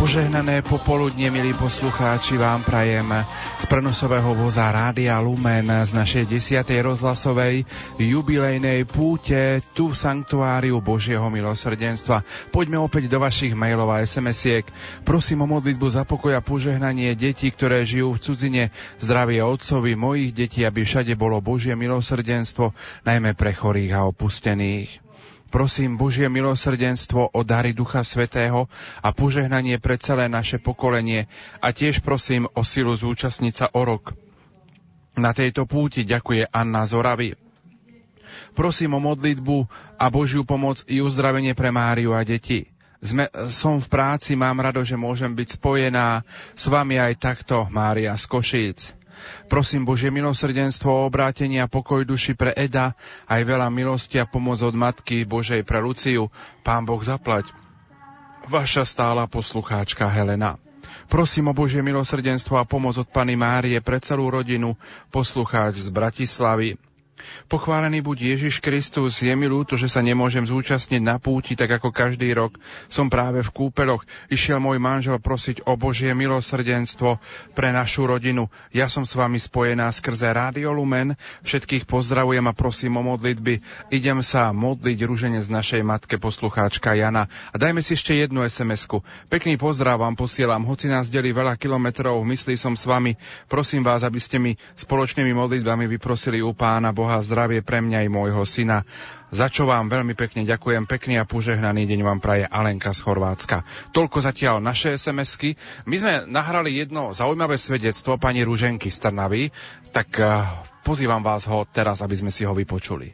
Požehnané popoludne, milí poslucháči, vám prajem z prenosového voza Rádia Lumen z našej desiatej rozhlasovej jubilejnej púte tu v Sanktuáriu Božieho milosrdenstva. Poďme opäť do vašich mailov a SMS-iek. Prosím o modlitbu za pokoj a požehnanie detí, ktoré žijú v cudzine, zdravie otcovi mojich detí, aby všade bolo Božie milosrdenstvo, najmä pre chorých a opustených. Prosím Božie milosrdenstvo o dary Ducha Svetého a požehnanie pre celé naše pokolenie a tiež prosím o silu zúčastniť sa o rok. Na tejto púti ďakuje Anna Zoravy. Prosím o modlitbu a Božiu pomoc i uzdravenie pre Máriu a deti. Sme, som v práci, mám rado, že môžem byť spojená s vami aj takto, Mária z Košíc. Prosím Božie milosrdenstvo o obrátenie a pokoj duši pre Eda, aj veľa milosti a pomoc od Matky Božej pre Luciu. Pán Boh zaplať. Vaša stála poslucháčka Helena. Prosím o Božie milosrdenstvo a pomoc od Pany Márie pre celú rodinu, poslucháč z Bratislavy. Pochválený buď Ježiš Kristus, je mi ľúto, že sa nemôžem zúčastniť na púti, tak ako každý rok. Som práve v kúpeloch. Išiel môj manžel prosiť o Božie milosrdenstvo pre našu rodinu. Ja som s vami spojená skrze Rádio Lumen. Všetkých pozdravujem a prosím o modlitby. Idem sa modliť rúženec našej matke poslucháčka Jana. A dajme si ešte jednu SMS-ku. Pekný pozdrav vám posielam, hoci nás delí veľa kilometrov, myslí som s vami. Prosím vás, aby ste mi spoločnými modlitbami vyprosili u Pána Boha Boha zdravie pre mňa i môjho syna. Za čo vám veľmi pekne ďakujem, pekný a požehnaný deň vám praje Alenka z Chorvátska. Toľko zatiaľ naše SMS-ky. My sme nahrali jedno zaujímavé svedectvo pani Rúženky z Trnavy, tak uh, pozývam vás ho teraz, aby sme si ho vypočuli.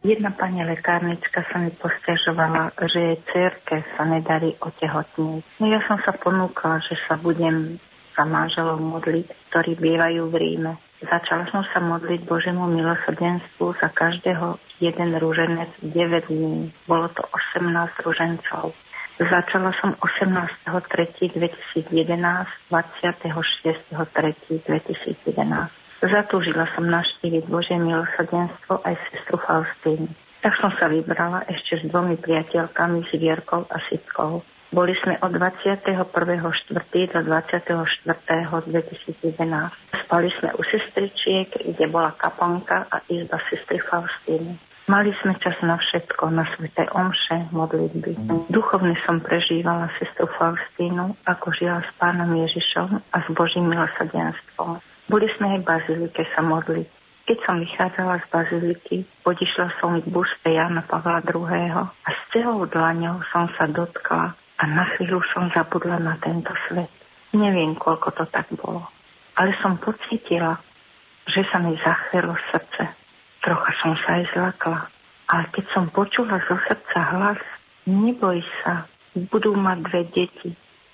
Jedna pani lekárnička sa mi postiažovala, že jej cerke sa nedarí otehotniť. No ja som sa ponúkala, že sa budem za manželov modliť, ktorí bývajú v Ríme. Začala som sa modliť Božemu milosrdenstvu za každého jeden rúženec 9 dní. Bolo to 18 rúžencov. Začala som 18.3.2011, 26.3.2011. Zatúžila som navštíviť Božie milosrdenstvo aj sestru Faustínu. Tak som sa vybrala ešte s dvomi priateľkami, s Vierkou a Sitkou. Boli sme od 21.4. do 24.2011. Spali sme u sestričiek, kde bola kaponka a izba sestry Faustíny. Mali sme čas na všetko, na svete omše, modlitby. Duchovne som prežívala sestru Faustínu, ako žila s pánom Ježišom a s Božím milosrdenstvom. Boli sme aj v bazilike sa modliť. Keď som vychádzala z baziliky, podišla som k buste Jana Pavla II. a s celou dlaňou som sa dotkla a na chvíľu som zabudla na tento svet. Neviem, koľko to tak bolo. Ale som pocítila, že sa mi zachvelo srdce. Trocha som sa aj zlakla. Ale keď som počula zo srdca hlas, neboj sa, budú mať dve deti.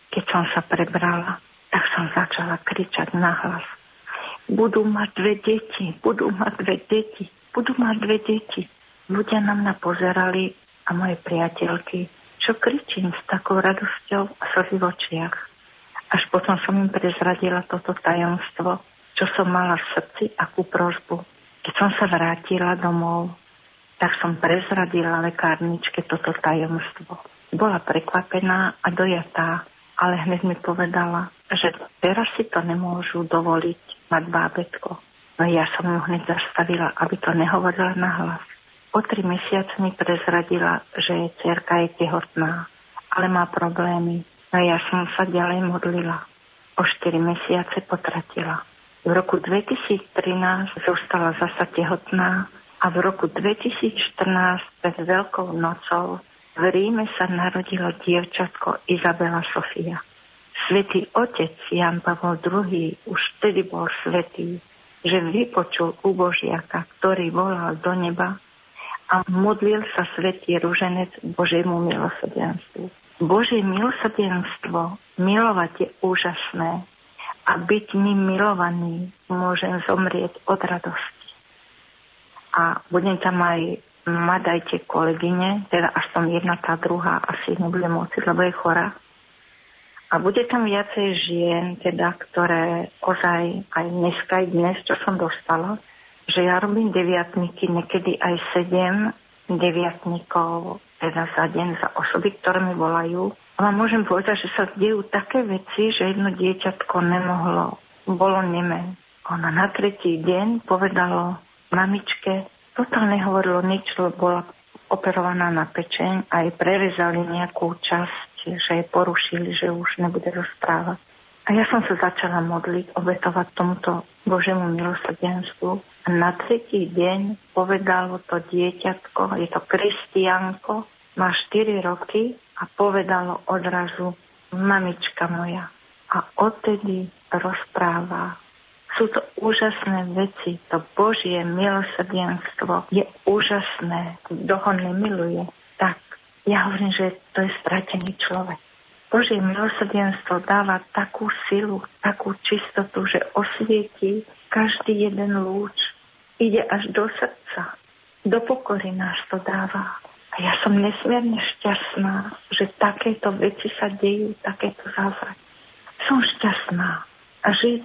Keď som sa prebrala, tak som začala kričať na hlas. Budú mať dve deti, budú mať dve deti, budú mať dve deti. Ľudia na mňa pozerali a moje priateľky čo kričím s takou radosťou a slzy v očiach. Až potom som im prezradila toto tajomstvo, čo som mala v srdci, akú prozbu. Keď som sa vrátila domov, tak som prezradila lekárničke toto tajomstvo. Bola prekvapená a dojatá, ale hneď mi povedala, že teraz si to nemôžu dovoliť mať bábetko. No ja som ju hneď zastavila, aby to nehovorila na O tri mesiace mi prezradila, že je cerka je tehotná, ale má problémy. A ja som sa ďalej modlila. O 4 mesiace potratila. V roku 2013 zostala zasa tehotná a v roku 2014 pred Veľkou nocou v Ríme sa narodilo dievčatko Izabela Sofia. Svetý otec Jan Pavol II už vtedy bol svetý, že vypočul u Božiaka, ktorý volal do neba a modlil sa svetý ruženec Božiemu milosrdenstvu. Božie milosrdenstvo milovať je úžasné a byť ním milovaný môžem zomrieť od radosti. A budem tam aj mať aj tie kolegyne, teda aspoň jedna, tá druhá asi nebude môcť, lebo je chorá. A bude tam viacej žien, teda, ktoré ozaj aj dneska, aj dnes, čo som dostala, že ja robím deviatníky, niekedy aj sedem deviatníkov teda za deň, za osoby, ktoré mi volajú. A vám môžem povedať, že sa dejú také veci, že jedno dieťatko nemohlo, bolo nemé. Ona na tretí deň povedalo mamičke, totálne hovorilo nič, lebo bola operovaná na pečeň a jej prerezali nejakú časť, že jej porušili, že už nebude rozprávať. A ja som sa začala modliť, obetovať tomuto Božemu milosrdenstvu. Na tretí deň povedalo to dieťatko, je to Kristianko, má 4 roky a povedalo odrazu, mamička moja. A odtedy rozpráva. Sú to úžasné veci, to Božie milosrdenstvo je úžasné. Kto ho nemiluje, tak ja hovorím, že to je stratený človek. Božie milosrdenstvo dáva takú silu, takú čistotu, že osvietí každý jeden lúč. Ide až do srdca. Do pokory nás to dáva. A ja som nesmierne šťastná, že takéto veci sa dejú, takéto zázraky. Som šťastná. A žiť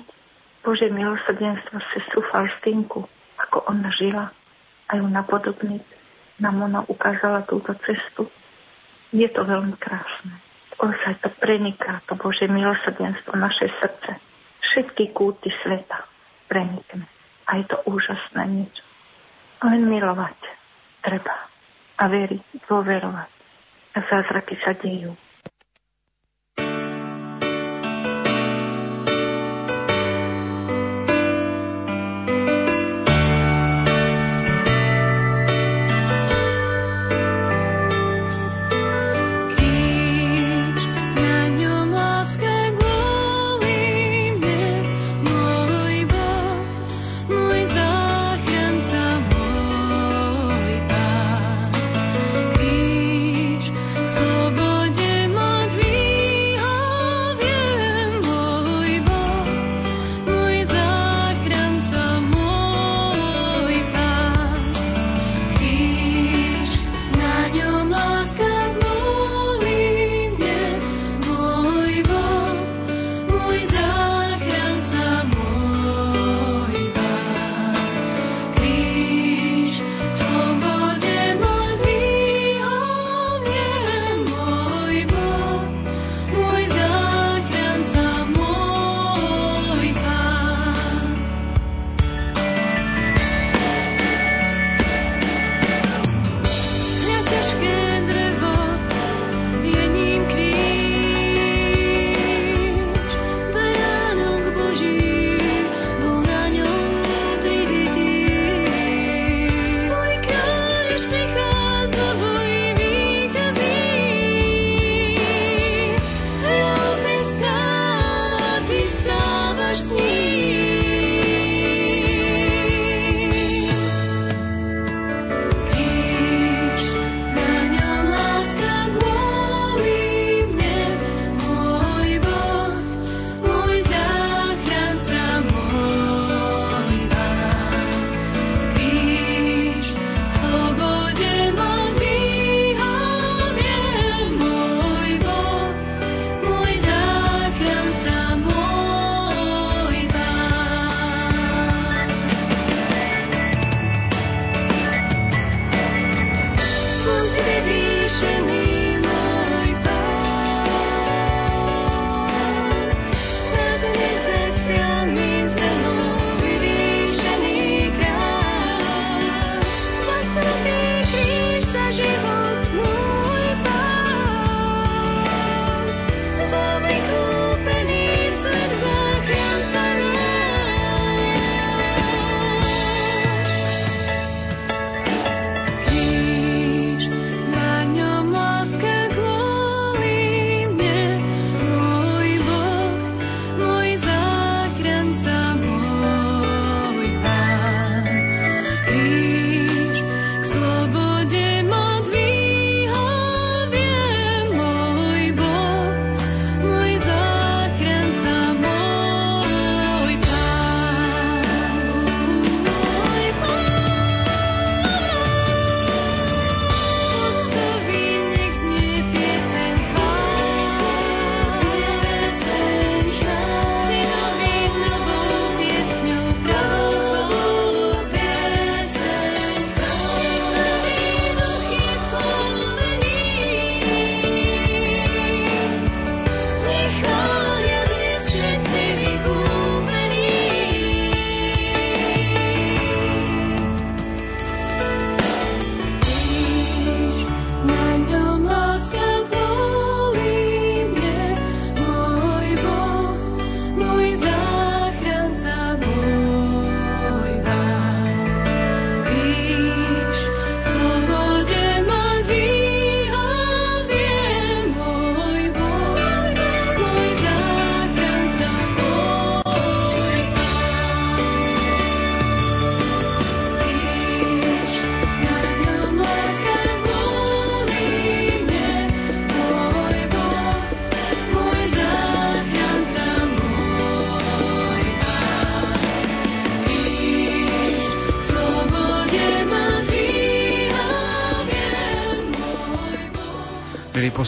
Bože milosrdenstvo sestru Faustinku, ako ona žila a ju napodobniť. Nám ona ukázala túto cestu. Je to veľmi krásne. Ozaj to preniká, to Bože milosrdenstvo, naše srdce. Všetky kúty sveta prenikne. A je to úžasné niečo. Len milovať treba a veriť, dôverovať. A zázraky sa dejú.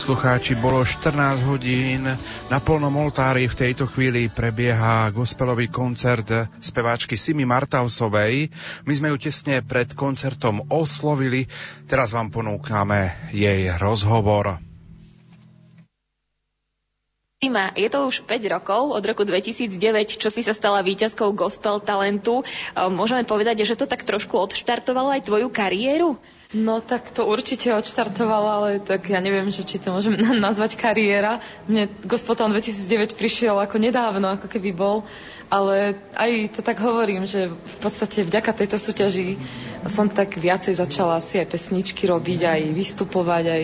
Poslucháči, bolo 14 hodín. Na polnom oltári v tejto chvíli prebieha gospelový koncert speváčky Simi Martausovej. My sme ju tesne pred koncertom oslovili. Teraz vám ponúkame jej rozhovor. Sima, je to už 5 rokov, od roku 2009, čo si sa stala víťazkou gospel talentu. Môžeme povedať, že to tak trošku odštartovalo aj tvoju kariéru? No tak to určite odštartovalo, ale tak ja neviem, že či to môžem nazvať kariéra. Mne Gospodom 2009 prišiel ako nedávno, ako keby bol, ale aj to tak hovorím, že v podstate vďaka tejto súťaži som tak viacej začala si aj pesničky robiť, aj vystupovať, aj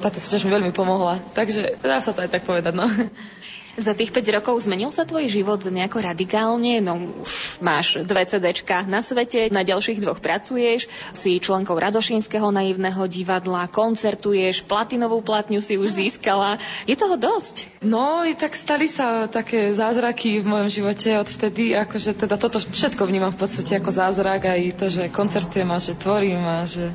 táto súťaž mi veľmi pomohla. Takže dá sa to aj tak povedať, no. Za tých 5 rokov zmenil sa tvoj život nejako radikálne? No už máš dve CDčka na svete, na ďalších dvoch pracuješ, si členkou Radošinského naivného divadla, koncertuješ, platinovú platňu si už získala. Je toho dosť? No, i tak stali sa také zázraky v mojom živote odvtedy, akože teda toto všetko vnímam v podstate ako zázrak, aj to, že koncertujem a že tvorím a že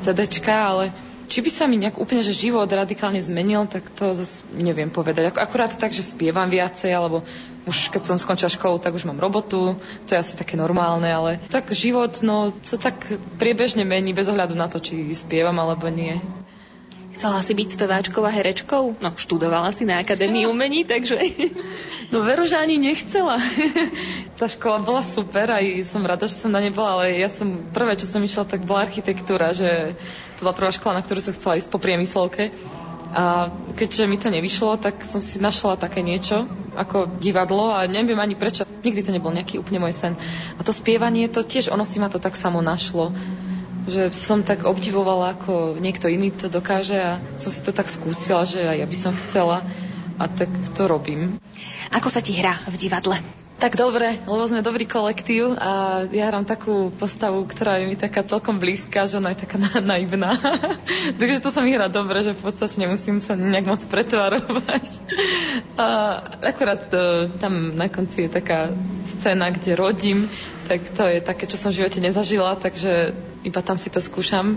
CDčka, ale či by sa mi nejak úplne že život radikálne zmenil, tak to zase neviem povedať. Akurát tak, že spievam viacej, alebo už keď som skončila školu, tak už mám robotu, to je asi také normálne, ale tak život, no, to tak priebežne mení bez ohľadu na to, či spievam alebo nie. Chcela si byť speváčkou a herečkou? No, študovala si na Akadémii umení, takže... No veru, že ani nechcela. Tá škola bola super, aj som rada, že som na nej bola, ale ja som, prvé, čo som išla, tak bola architektúra, že to bola prvá škola, na ktorú som chcela ísť po priemyslovke. A keďže mi to nevyšlo, tak som si našla také niečo ako divadlo a neviem ani prečo. Nikdy to nebol nejaký úplne môj sen. A to spievanie, to tiež, ono si ma to tak samo našlo že som tak obdivovala, ako niekto iný to dokáže a som si to tak skúsila, že aj ja by som chcela a tak to robím. Ako sa ti hrá v divadle? Tak dobre, lebo sme dobrý kolektív a ja hrám takú postavu, ktorá je mi taká celkom blízka, že ona je taká na- naivná. Takže to sa mi hrá dobre, že v podstate nemusím sa nejak moc pretvarovať. a akurát to, e, tam na konci je taká scéna, kde rodím, tak to je také, čo som v živote nezažila, takže iba tam si to skúšam.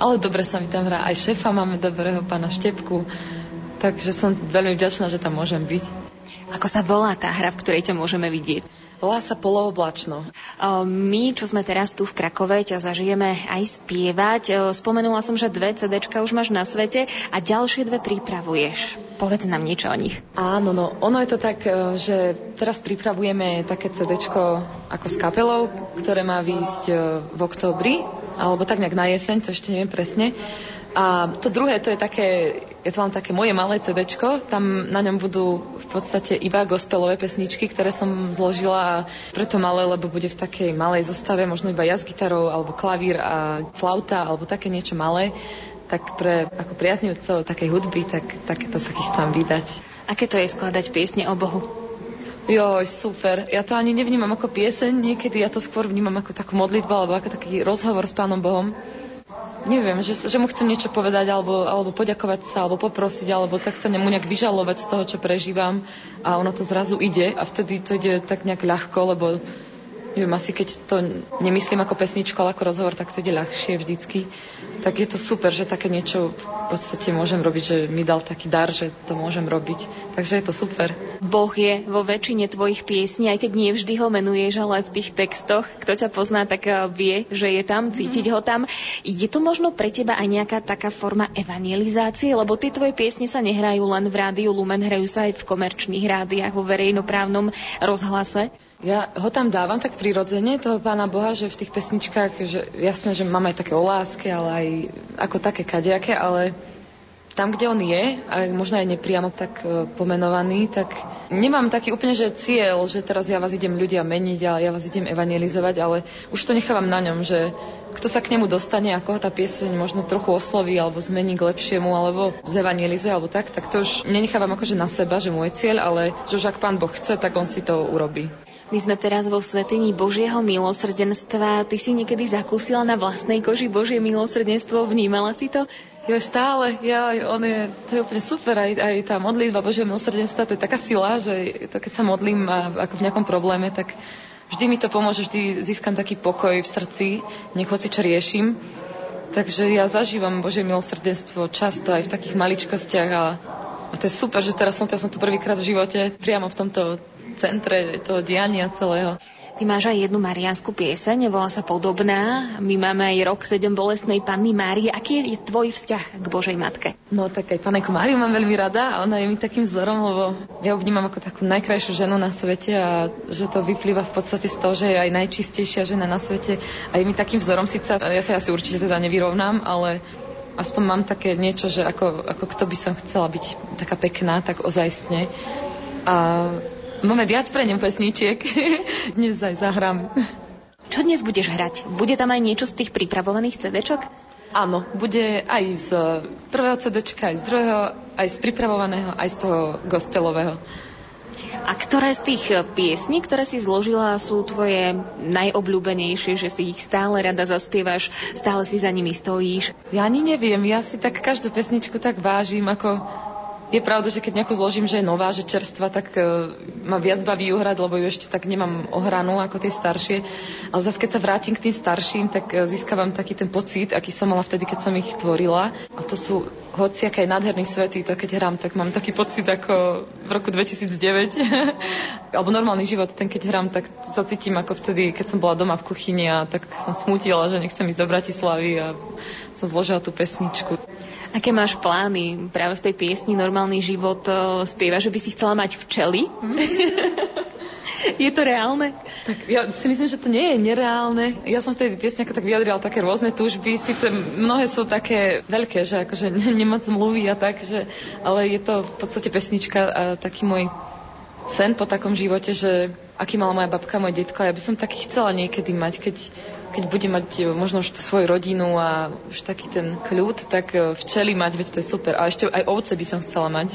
Ale dobre sa mi tam hrá. Aj šéfa máme dobrého, pána Štepku. Takže som veľmi vďačná, že tam môžem byť. Ako sa volá tá hra, v ktorej ťa môžeme vidieť? Volá sa Polooblačno. My, čo sme teraz tu v Krakove, ťa zažijeme aj spievať. Spomenula som, že dve CDčka už máš na svete a ďalšie dve pripravuješ. Povedz nám niečo o nich. Áno, no, ono je to tak, e, že teraz pripravujeme také CDčko ako s kapelou, ktoré má výjsť e, v októbri, alebo tak nejak na jeseň, to ešte neviem presne. A to druhé, to je také, je to len také moje malé CD, tam na ňom budú v podstate iba gospelové pesničky, ktoré som zložila a preto malé, lebo bude v takej malej zostave, možno iba ja s gitarou, alebo klavír a flauta, alebo také niečo malé tak pre ako priaznivcov takej hudby, tak, tak to sa chystám vydať. Aké to je skladať piesne o Bohu? Joj, super. Ja to ani nevnímam ako pieseň, niekedy ja to skôr vnímam ako takú modlitbu alebo ako taký rozhovor s Pánom Bohom neviem, že, že mu chcem niečo povedať, alebo, alebo poďakovať sa, alebo poprosiť, alebo tak sa nemu nejak vyžalovať z toho, čo prežívam. A ono to zrazu ide a vtedy to ide tak nejak ľahko, lebo neviem, asi keď to nemyslím ako pesničku, ale ako rozhovor, tak to ide ľahšie vždycky. Tak je to super, že také niečo v podstate môžem robiť, že mi dal taký dar, že to môžem robiť. Takže je to super. Boh je vo väčšine tvojich piesní, aj keď nie vždy ho menuješ, ale v tých textoch, kto ťa pozná, tak eh, vie, že je tam, cítiť ho tam. Je to možno pre teba aj nejaká taká forma evangelizácie, lebo tie tvoje piesne sa nehrajú len v rádiu Lumen, hrajú sa aj v komerčných rádiách, vo verejnoprávnom rozhlase. Ja ho tam dávam tak prirodzene, toho Pána Boha, že v tých pesničkách, že jasné, že mám aj také o láske, ale aj ako také kadejaké, ale tam, kde on je, a možno aj nepriamo tak e, pomenovaný, tak nemám taký úplne, že cieľ, že teraz ja vás idem ľudia meniť a ja vás idem evangelizovať, ale už to nechávam na ňom, že kto sa k nemu dostane, ako tá pieseň možno trochu osloví alebo zmení k lepšiemu, alebo zevangelizuje, alebo tak, tak to už nenechávam akože na seba, že môj cieľ, ale že už ak pán Boh chce, tak on si to urobí. My sme teraz vo Svetení Božieho milosrdenstva. Ty si niekedy zakúsila na vlastnej koži Božie milosrdenstvo? Vnímala si to? Jo, stále, ja, on je, to je úplne super, aj, aj tá modlitba Božieho milosrdenstva, to je taká sila, že to, keď sa modlím a, ako v nejakom probléme, tak vždy mi to pomôže, vždy získam taký pokoj v srdci, nech hoci čo riešim. Takže ja zažívam Božie milosrdenstvo často aj v takých maličkostiach a, a to je super, že teraz som, ja som tu prvýkrát v živote priamo v tomto centre toho diania celého. Ty máš aj jednu mariánsku pieseň, volá sa Podobná. My máme aj rok sedem bolestnej Panny Márie. Aký je tvoj vzťah k Božej Matke? No tak aj Panenku Máriu mám veľmi rada a ona je mi takým vzorom, lebo ja ju vnímam ako takú najkrajšiu ženu na svete a že to vyplýva v podstate z toho, že je aj najčistejšia žena na svete a je mi takým vzorom síce, ja sa asi určite teda nevyrovnám, ale aspoň mám také niečo, že ako, ako kto by som chcela byť taká pekná, tak ozajstne. A Máme viac pre ňu pesničiek. dnes aj zahrám. Čo dnes budeš hrať? Bude tam aj niečo z tých pripravovaných CD-čok? Áno, bude aj z prvého CD, aj z druhého, aj z pripravovaného, aj z toho gospelového. A ktoré z tých piesní, ktoré si zložila, sú tvoje najobľúbenejšie, že si ich stále rada zaspievaš, stále si za nimi stojíš? Ja ani neviem, ja si tak každú pesničku tak vážim, ako je pravda, že keď nejakú zložím, že je nová, že čerstva, tak uh, ma viac baví uhrať, lebo ju ešte tak nemám ohranú ako tie staršie. Ale zase keď sa vrátim k tým starším, tak uh, získavam taký ten pocit, aký som mala vtedy, keď som ich tvorila. A to sú hociaké nádherný svety, to keď hrám, tak mám taký pocit ako v roku 2009. Alebo normálny život, ten keď hrám, tak sa cítim ako vtedy, keď som bola doma v kuchyni a tak som smutila, že nechcem ísť do Bratislavy a som zložila tú pesničku. Aké máš plány práve v tej piesni Normálny život? Spieva, že by si chcela mať včely? je to reálne? Tak ja si myslím, že to nie je nereálne. Ja som v tej piesni ako tak vyjadrila také rôzne túžby. Sice mnohé sú také veľké, že akože nemoc mluví a tak, že, ale je to v podstate pesnička a taký môj sen po takom živote, že aký mala moja babka, môj detko ja by som taký chcela niekedy mať, keď keď bude mať e, možno už tú svoju rodinu a už taký ten kľud, tak e, včeli mať, veď to je super. A ešte aj ovce by som chcela mať.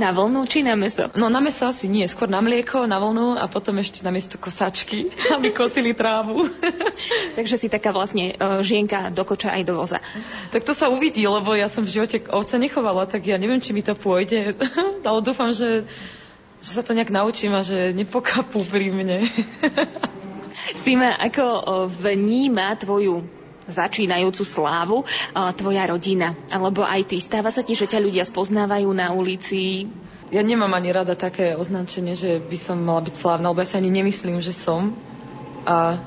Na vlnu či na meso? No na meso asi nie, skôr na mlieko, na vlnu a potom ešte na miesto kosačky, aby kosili trávu. Takže si taká vlastne uh, žienka do koča aj do voza. Tak to sa uvidí, lebo ja som v živote ovce nechovala, tak ja neviem, či mi to pôjde. Ale dúfam, že že sa to nejak naučím a že nepokapú pri mne. Sima, ako vníma tvoju začínajúcu slávu tvoja rodina? Alebo aj ty? Stáva sa ti, že ťa ľudia spoznávajú na ulici? Ja nemám ani rada také označenie, že by som mala byť slávna, lebo ja sa ani nemyslím, že som. A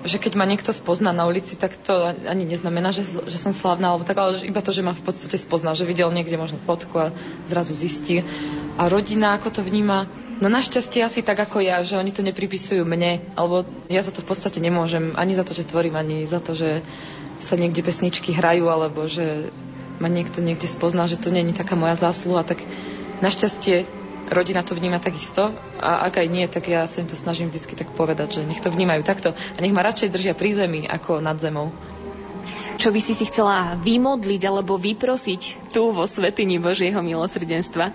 že keď ma niekto spozná na ulici, tak to ani neznamená, že, že som slávna, alebo tak, ale iba to, že ma v podstate spozná, že videl niekde možno fotku a zrazu zistí. A rodina, ako to vníma, No našťastie asi tak ako ja, že oni to nepripisujú mne, alebo ja za to v podstate nemôžem, ani za to, že tvorím, ani za to, že sa niekde pesničky hrajú, alebo že ma niekto niekde spozná, že to není taká moja zásluha, tak našťastie rodina to vníma takisto a ak aj nie, tak ja sa im to snažím vždy tak povedať, že nech to vnímajú takto a nech ma radšej držia pri zemi ako nad zemou. Čo by si si chcela vymodliť alebo vyprosiť tu vo Svetini Božieho milosrdenstva?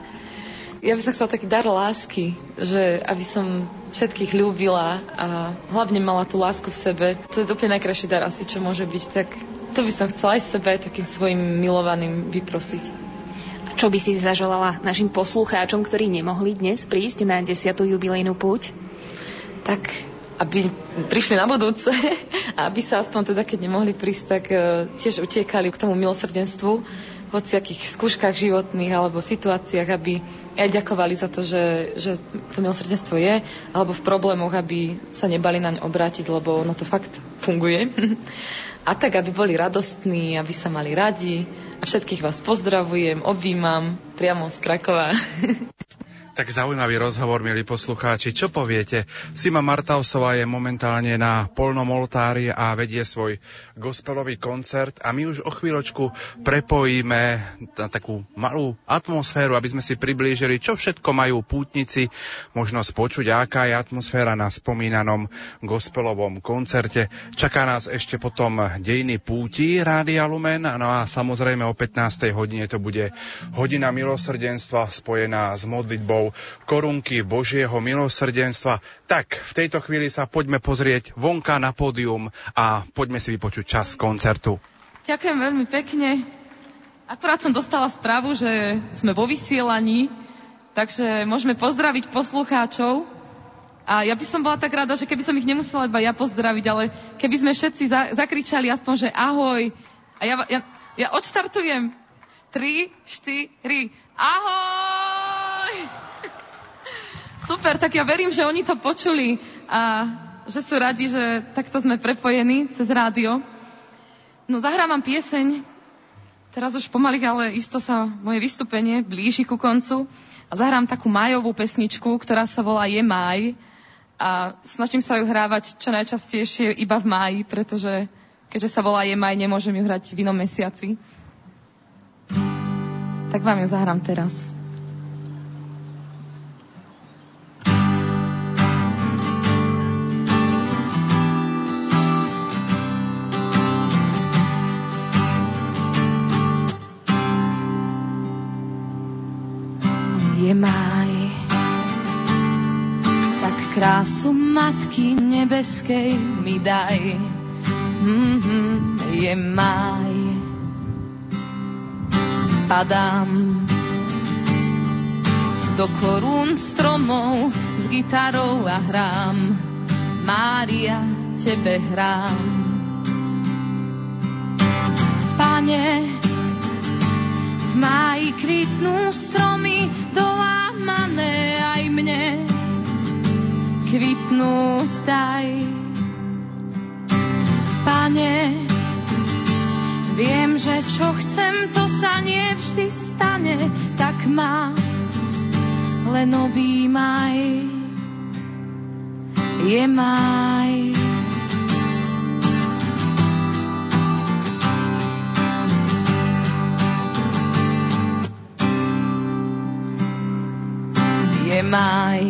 Ja by som chcela taký dar lásky, že aby som všetkých ľúbila a hlavne mala tú lásku v sebe. To je úplne najkrajší dar asi, čo môže byť. Tak to by som chcela aj sebe takým svojim milovaným vyprosiť. A čo by si zaželala našim poslucháčom, ktorí nemohli dnes prísť na 10. jubilejnú púť? Tak aby prišli na budúce a aby sa aspoň teda, keď nemohli prísť, tak uh, tiež utiekali k tomu milosrdenstvu hociakých skúškach životných alebo situáciách, aby aj ďakovali za to, že, že to milosrdenstvo je, alebo v problémoch, aby sa nebali naň obrátiť, lebo ono to fakt funguje. A tak, aby boli radostní, aby sa mali radi. A všetkých vás pozdravujem, objímam priamo z Krakova. Tak zaujímavý rozhovor, milí poslucháči. Čo poviete? Sima Martausová je momentálne na polnom oltári a vedie svoj gospelový koncert a my už o chvíľočku prepojíme na takú malú atmosféru, aby sme si priblížili, čo všetko majú pútnici možnosť počuť, aká je atmosféra na spomínanom gospelovom koncerte. Čaká nás ešte potom dejný púti Rádia Lumen, no a samozrejme o 15. hodine to bude hodina milosrdenstva spojená s modlitbou korunky Božieho milosrdenstva. Tak, v tejto chvíli sa poďme pozrieť vonka na pódium a poďme si vypočuť čas koncertu. Ďakujem veľmi pekne. Akurát som dostala správu, že sme vo vysielaní, takže môžeme pozdraviť poslucháčov. A ja by som bola tak rada, že keby som ich nemusela iba ja pozdraviť, ale keby sme všetci za, zakričali aspoň, že ahoj. A ja, ja, ja odštartujem. 3, 4, ahoj! Super, tak ja verím, že oni to počuli a že sú radi, že takto sme prepojení cez rádio. No zahrávam pieseň, teraz už pomaly, ale isto sa moje vystúpenie blíži ku koncu a zahrám takú majovú pesničku, ktorá sa volá Je maj a snažím sa ju hrávať čo najčastejšie iba v máji, pretože keďže sa volá Je maj, nemôžem ju hrať v inom mesiaci. Tak vám ju zahrám teraz. Máj. Tak krásu Matky nebeskej mi daj, mm-hmm, je máj. Padám do korún stromov s gitarou a hrám, Mária, tebe hrám. Pane, máji kvitnú stromy do zalamané aj mne kvitnúť daj. Pane, viem, že čo chcem, to sa nevždy stane, tak má len objímaj. Je maj. Maj.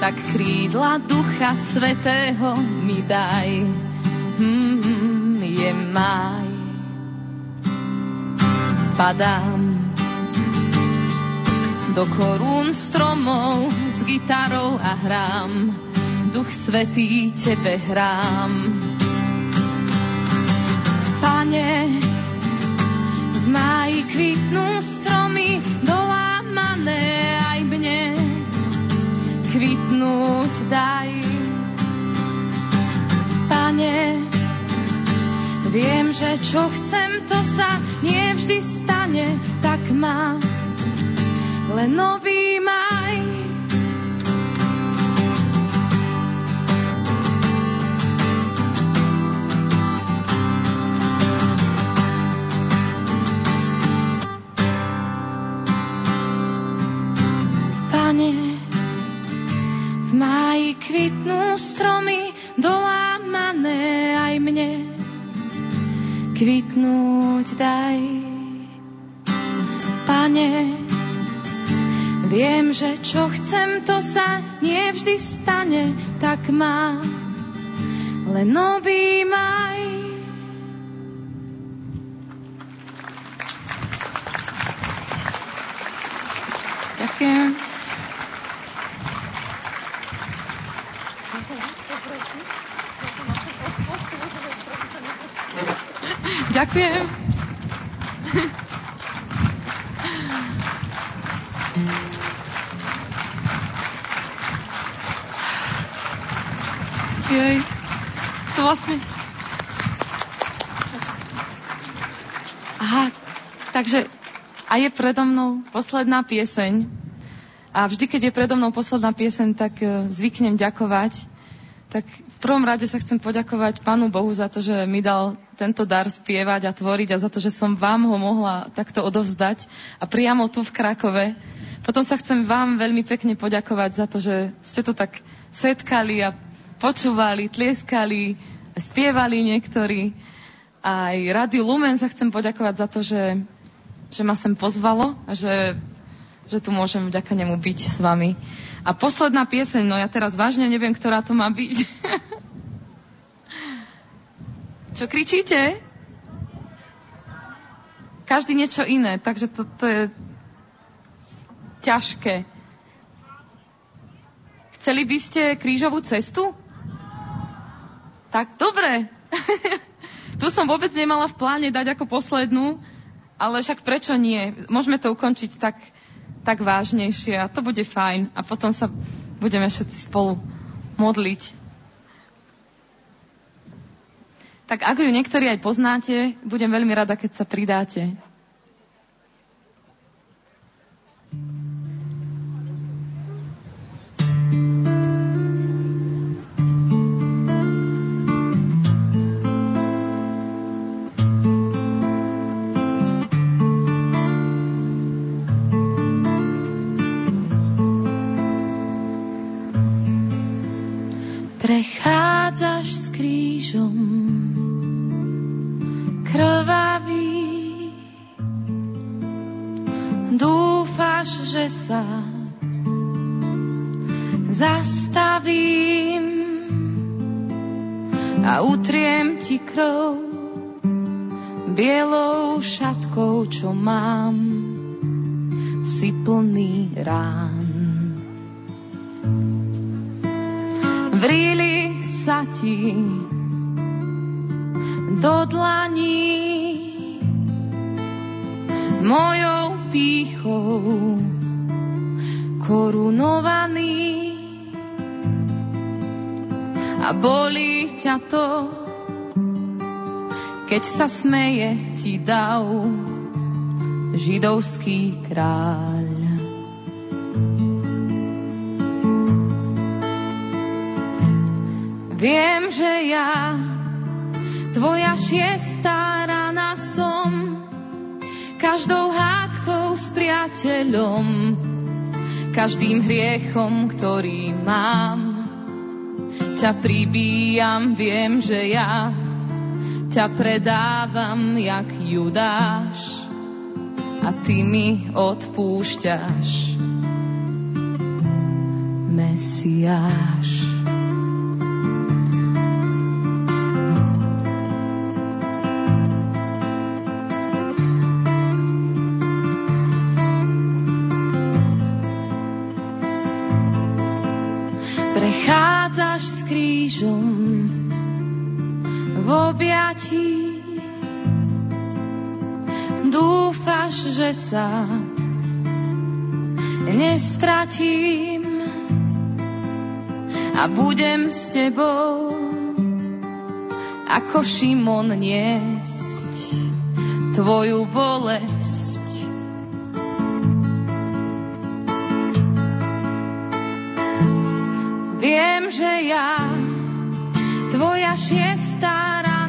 Tak krídla Ducha Svetého mi daj, mm, je maj. Padám do korún stromov s gitarou a hrám, Duch Svetý Tebe hrám. Pane, v máji kvitnú stromy dolá zelené aj mne kvitnúť daj. Pane, viem, že čo chcem, to sa nevždy stane, tak má len nový maj. Kvitnú stromy, dolámané aj mne. Kvitnúť daj, pane, viem, že čo chcem, to sa nevždy stane, tak má len nový maj. Ďakujem. Ďakujem. Jej, to vlastne... Aha, takže a je predo mnou posledná pieseň. A vždy, keď je predo mnou posledná pieseň, tak e, zvyknem ďakovať. Tak v prvom rade sa chcem poďakovať Pánu Bohu za to, že mi dal tento dar spievať a tvoriť a za to, že som vám ho mohla takto odovzdať a priamo tu v Krakove. Potom sa chcem vám veľmi pekne poďakovať za to, že ste to tak setkali a počúvali, tlieskali, spievali niektorí. Aj Rádiu Lumen sa chcem poďakovať za to, že, že ma sem pozvalo a že, že tu môžem vďaka nemu byť s vami. A posledná pieseň, no ja teraz vážne neviem, ktorá to má byť. Čo kričíte? Každý niečo iné, takže to, to je ťažké. Chceli by ste krížovú cestu? Tak dobre. tu som vôbec nemala v pláne dať ako poslednú, ale však prečo nie? Môžeme to ukončiť tak, tak vážnejšie a to bude fajn. A potom sa budeme všetci spolu modliť. Tak ak ju niektorí aj poznáte, budem veľmi rada, keď sa pridáte. Prechádzaš s krížom krvavý. Dúfaš, že sa zastavím a utriem ti krv bielou šatkou, čo mám, si plný rán. Vrili sa ti do dlaní mojou pýchou korunovaný a bolí ťa to, keď sa smeje ti dav židovský kráľ. Viem, že ja, tvoja šiestá rana som, každou hádkou s priateľom, každým hriechom, ktorý mám. Ťa pribíjam, viem, že ja ťa predávam, jak Judáš a ty mi odpúšťaš. Mesiáš. Že sa nestratím a budem s tebou ako Šimon niesť tvoju bolesť. Viem, že ja, tvoja šiestá som,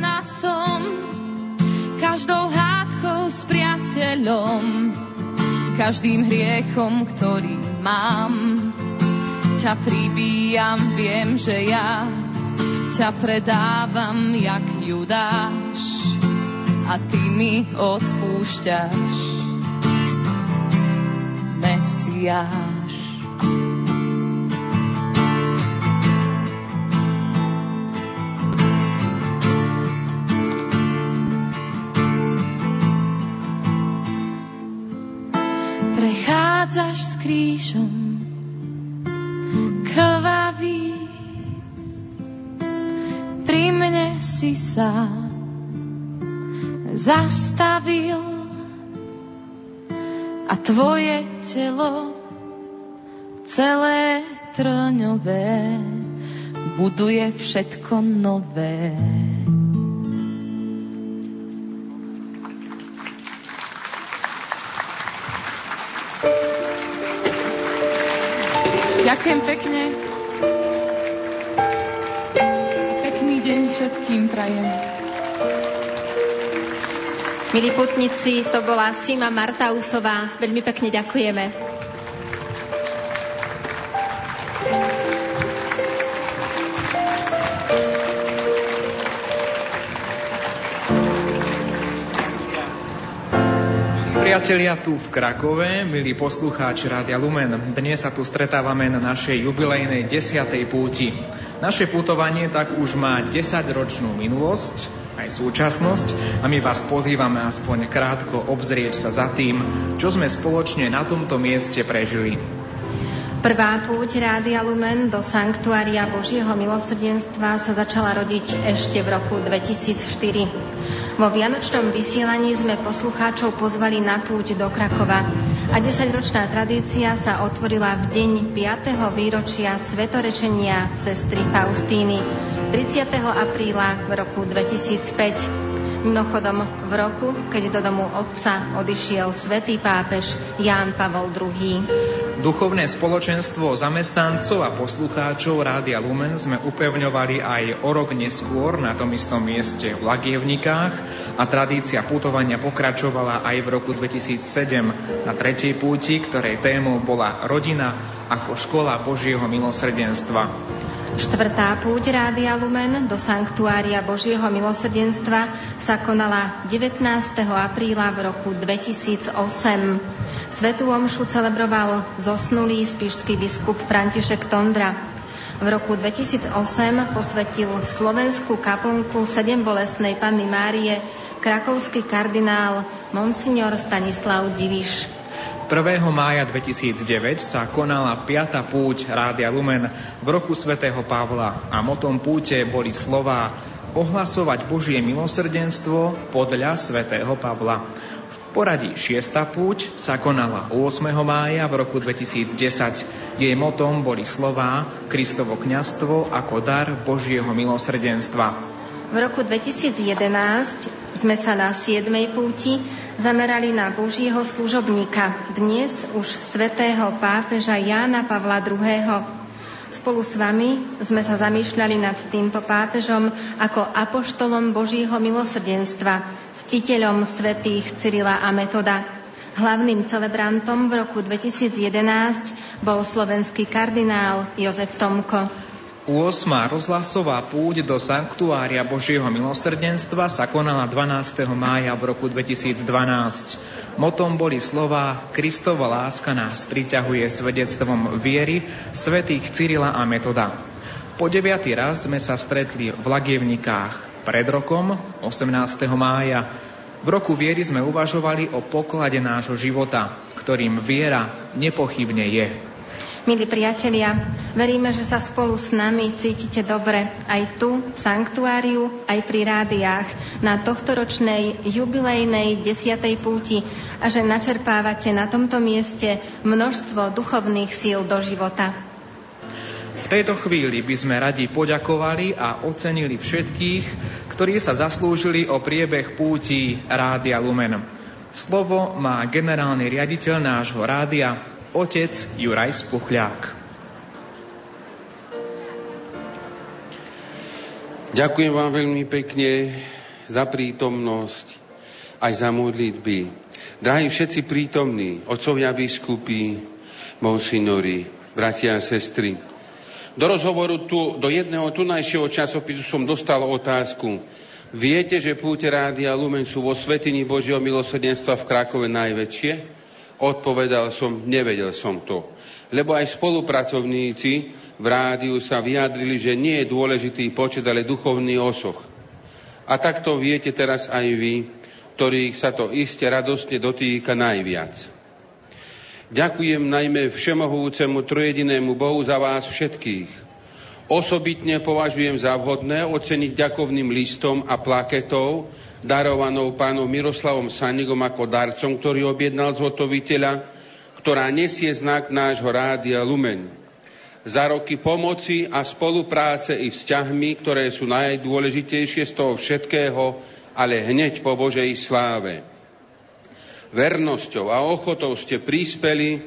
každou hádkou s priateľom, každým hriechom, ktorý mám. Ťa pribíjam, viem, že ja ťa predávam, jak Judáš a ty mi odpúšťaš. Mesiáš. Krížom krvavý. Pri mne si sa zastavil a tvoje telo celé trňové buduje všetko nové. Ďakujem pekne. Pekný deň všetkým prajem. Milí putníci, to bola Sima Martausová. Veľmi pekne ďakujeme. Priatelia tu v Krakove, milí poslucháči Rádia Lumen, dnes sa tu stretávame na našej jubilejnej desiatej púti. Naše putovanie tak už má 10-ročnú minulosť, aj súčasnosť a my vás pozývame aspoň krátko obzrieť sa za tým, čo sme spoločne na tomto mieste prežili. Prvá púť Rádia Lumen do Sanktuária Božieho milosrdenstva sa začala rodiť ešte v roku 2004. Vo Vianočnom vysielaní sme poslucháčov pozvali na púť do Krakova a 10-ročná tradícia sa otvorila v deň 5. výročia svetorečenia sestry Faustíny 30. apríla v roku 2005. Mimochodom v roku, keď do domu otca odišiel svätý pápež Ján Pavol II. Duchovné spoločenstvo zamestnancov a poslucháčov Rádia Lumen sme upevňovali aj o rok neskôr na tom istom mieste v Lagievnikách a tradícia putovania pokračovala aj v roku 2007 na tretej púti, ktorej témou bola rodina ako škola Božieho milosrdenstva. Štvrtá púť Rádia Lumen do Sanktuária Božieho milosrdenstva sa konala 19. apríla v roku 2008. Svetú omšu celebroval zosnulý spišský biskup František Tondra. V roku 2008 posvetil slovenskú kaplnku sedem bolestnej Panny Márie krakovský kardinál Monsignor Stanislav Diviš. 1. mája 2009 sa konala 5. púť Rádia Lumen v roku svätého Pavla a motom púte boli slová ohlasovať Božie milosrdenstvo podľa svätého Pavla. V poradí 6. púť sa konala 8. mája v roku 2010. Jej motom boli slová Kristovo kňastvo ako dar Božieho milosrdenstva. V roku 2011 sme sa na 7. púti zamerali na Božieho služobníka, dnes už svätého pápeža Jána Pavla II. Spolu s vami sme sa zamýšľali nad týmto pápežom ako apoštolom Božího milosrdenstva, ctiteľom svätých Cyrila a Metoda. Hlavným celebrantom v roku 2011 bol slovenský kardinál Jozef Tomko. 8. rozhlasová púť do Sanktuária Božieho milosrdenstva sa konala 12. mája v roku 2012. Motom boli slova Kristova láska nás priťahuje svedectvom viery svetých Cyrila a Metoda. Po deviatý raz sme sa stretli v Lagievnikách pred rokom 18. mája. V roku viery sme uvažovali o poklade nášho života, ktorým viera nepochybne je. Milí priatelia, veríme, že sa spolu s nami cítite dobre aj tu, v sanktuáriu, aj pri rádiách na tohtoročnej jubilejnej desiatej púti a že načerpávate na tomto mieste množstvo duchovných síl do života. V tejto chvíli by sme radi poďakovali a ocenili všetkých, ktorí sa zaslúžili o priebeh púti Rádia Lumen. Slovo má generálny riaditeľ nášho rádia, otec Juraj Spuchľák. Ďakujem vám veľmi pekne za prítomnosť aj za modlitby. Drahí všetci prítomní, otcovia biskupy, monsignori, bratia a sestry. Do rozhovoru tu, do jedného tunajšieho časopisu som dostal otázku. Viete, že púte Rádia Lumen sú vo Svetini Božieho milosrdenstva v Krakove najväčšie? Odpovedal som, nevedel som to. Lebo aj spolupracovníci v rádiu sa vyjadrili, že nie je dôležitý počet, ale duchovný osoch. A takto viete teraz aj vy, ktorých sa to iste radostne dotýka najviac. Ďakujem najmä všemohúcemu trojedinému Bohu za vás všetkých. Osobitne považujem za vhodné oceniť ďakovným listom a plaketou darovanou pánom Miroslavom Sanigom ako darcom, ktorý objednal zhotoviteľa, ktorá nesie znak nášho rádia Lumen. Za roky pomoci a spolupráce i vzťahmi, ktoré sú najdôležitejšie z toho všetkého, ale hneď po Božej sláve. Vernosťou a ochotou ste prispeli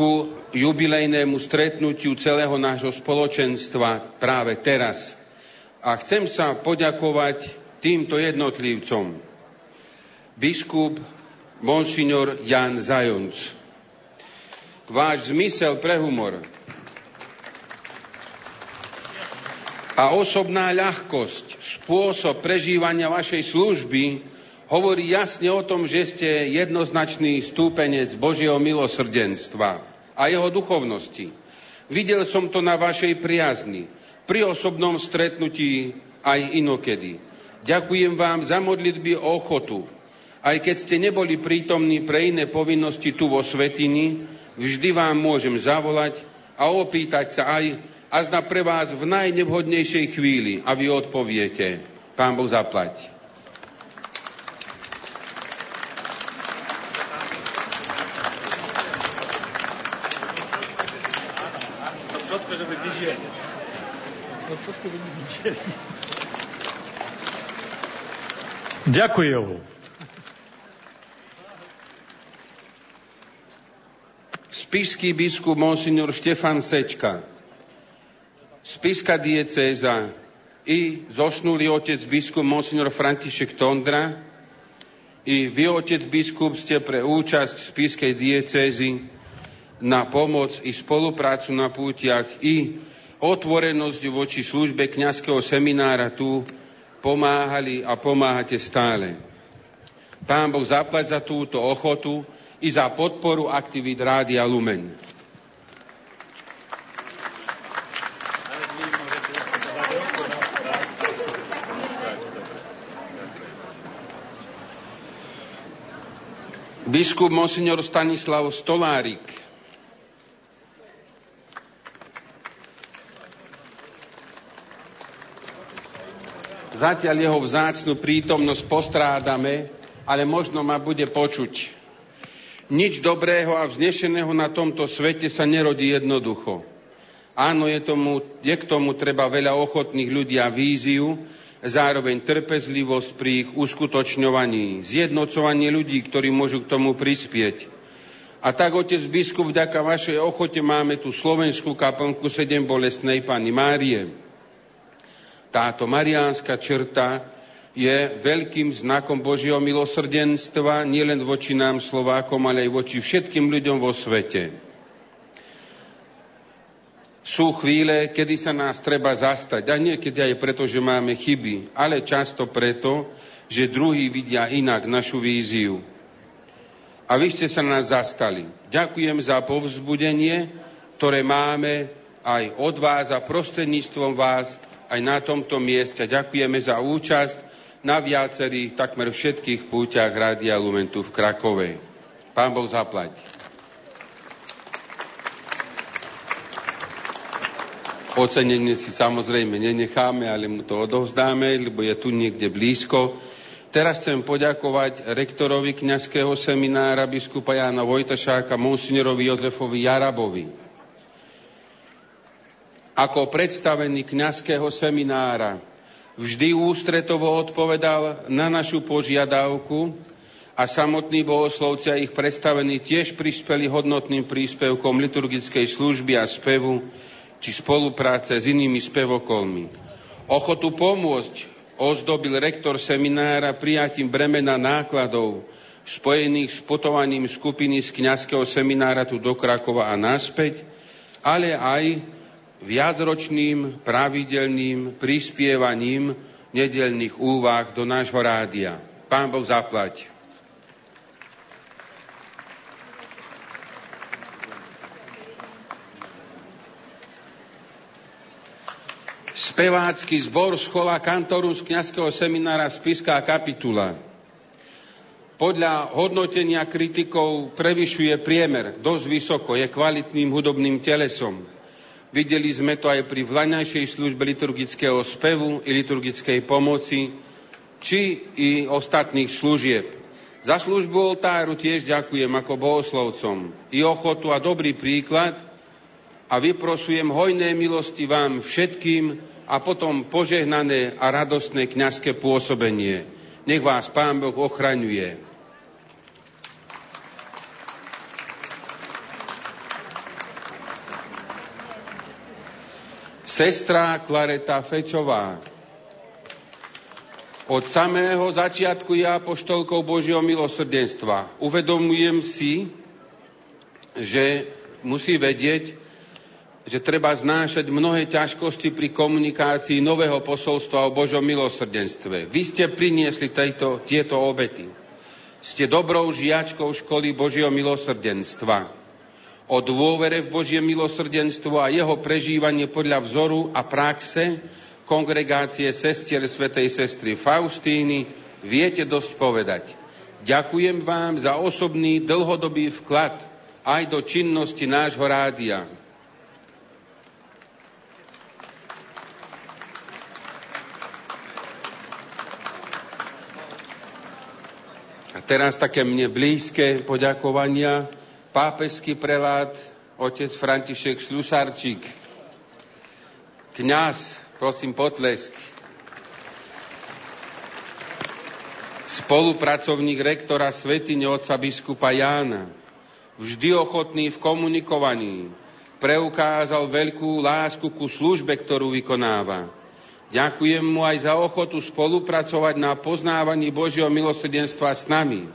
ku jubilejnému stretnutiu celého nášho spoločenstva práve teraz. A chcem sa poďakovať týmto jednotlivcom. Biskup Monsignor Jan Zajonc. Váš zmysel pre humor a osobná ľahkosť, spôsob prežívania vašej služby hovorí jasne o tom, že ste jednoznačný stúpenec Božieho milosrdenstva a jeho duchovnosti. Videl som to na vašej priazni, pri osobnom stretnutí aj inokedy. Ďakujem vám za modlitby o ochotu. Aj keď ste neboli prítomní pre iné povinnosti tu vo Svetini, vždy vám môžem zavolať a opýtať sa aj, a zna pre vás v najnevhodnejšej chvíli a vy odpoviete. Pán Boh zaplať. všetko, že by vyžili. Všetko by vyžili. Ďakujem. Spišský biskup monsignor Štefan Sečka, spiska diecéza i zosnulý otec biskup monsignor František Tondra i vy, otec biskup, ste pre účasť v spiskej diecézy na pomoc i spoluprácu na pútiach i otvorenosť voči službe kňazského seminára tu pomáhali a pomáhate stále. Pán Boh zaplať za túto ochotu, i za podporu aktivít Rádia Lumen. Biskup Monsignor Stanislav Stolárik Zatiaľ jeho vzácnu prítomnosť postrádame, ale možno ma bude počuť. Nič dobrého a vznešeného na tomto svete sa nerodí jednoducho. Áno, je, tomu, je k tomu treba veľa ochotných ľudí a víziu, zároveň trpezlivosť pri ich uskutočňovaní, zjednocovanie ľudí, ktorí môžu k tomu prispieť. A tak, otec biskup, vďaka vašej ochote máme tu slovenskú kaplnku sedem bolesnej Pani Márie. Táto mariánska črta je veľkým znakom Božieho milosrdenstva nielen voči nám Slovákom, ale aj voči všetkým ľuďom vo svete. Sú chvíle, kedy sa nás treba zastať. A niekedy aj preto, že máme chyby, ale často preto, že druhí vidia inak našu víziu. A vy ste sa nás zastali. Ďakujem za povzbudenie, ktoré máme aj od vás a prostredníctvom vás aj na tomto mieste. Ďakujeme za účasť na viacerých, takmer všetkých púťach Rádia Lumentu v Krakove. Pán Boh zaplať. Ocenenie si samozrejme nenecháme, ale mu to odovzdáme, lebo je tu niekde blízko. Teraz chcem poďakovať rektorovi kňazského seminára biskupa Jána Vojtašáka, monsignorovi Jozefovi Jarabovi. Ako predstavený kňazského seminára vždy ústretovo odpovedal na našu požiadavku a samotní bohoslovci ich predstavení tiež prispeli hodnotným príspevkom liturgickej služby a spevu či spolupráce s inými spevokolmi. Ochotu pomôcť ozdobil rektor seminára prijatím bremena nákladov spojených s putovaním skupiny z kňazského seminára tu do Krakova a naspäť, ale aj viacročným pravidelným prispievaním nedelných úvah do nášho rádia. Pán Boh zaplať. Spevácky zbor schola kantoru z kniazského seminára Spiská kapitula. Podľa hodnotenia kritikov prevyšuje priemer, dosť vysoko, je kvalitným hudobným telesom Videli sme to aj pri vlaňajšej službe liturgického spevu i liturgickej pomoci, či i ostatných služieb. Za službu oltáru tiež ďakujem ako bohoslovcom. I ochotu a dobrý príklad a vyprosujem hojné milosti vám všetkým a potom požehnané a radostné kňazské pôsobenie. Nech vás Pán Boh ochraňuje. Sestra Klareta Fečová. Od samého začiatku je apoštolkou Božieho milosrdenstva. Uvedomujem si, že musí vedieť, že treba znášať mnohé ťažkosti pri komunikácii nového posolstva o Božom milosrdenstve. Vy ste priniesli tejto, tieto obety. Ste dobrou žiačkou školy Božieho milosrdenstva o dôvere v Božie milosrdenstvo a jeho prežívanie podľa vzoru a praxe kongregácie sestier svätej sestry Faustíny viete dosť povedať. Ďakujem vám za osobný dlhodobý vklad aj do činnosti nášho rádia. A teraz také mne blízke poďakovania pápežský prelát otec František Šľusarčík. kňaz, prosím potlesk, spolupracovník rektora Svetine otca biskupa Jána, vždy ochotný v komunikovaní, preukázal veľkú lásku ku službe, ktorú vykonáva. Ďakujem mu aj za ochotu spolupracovať na poznávaní Božieho milosrdenstva s nami.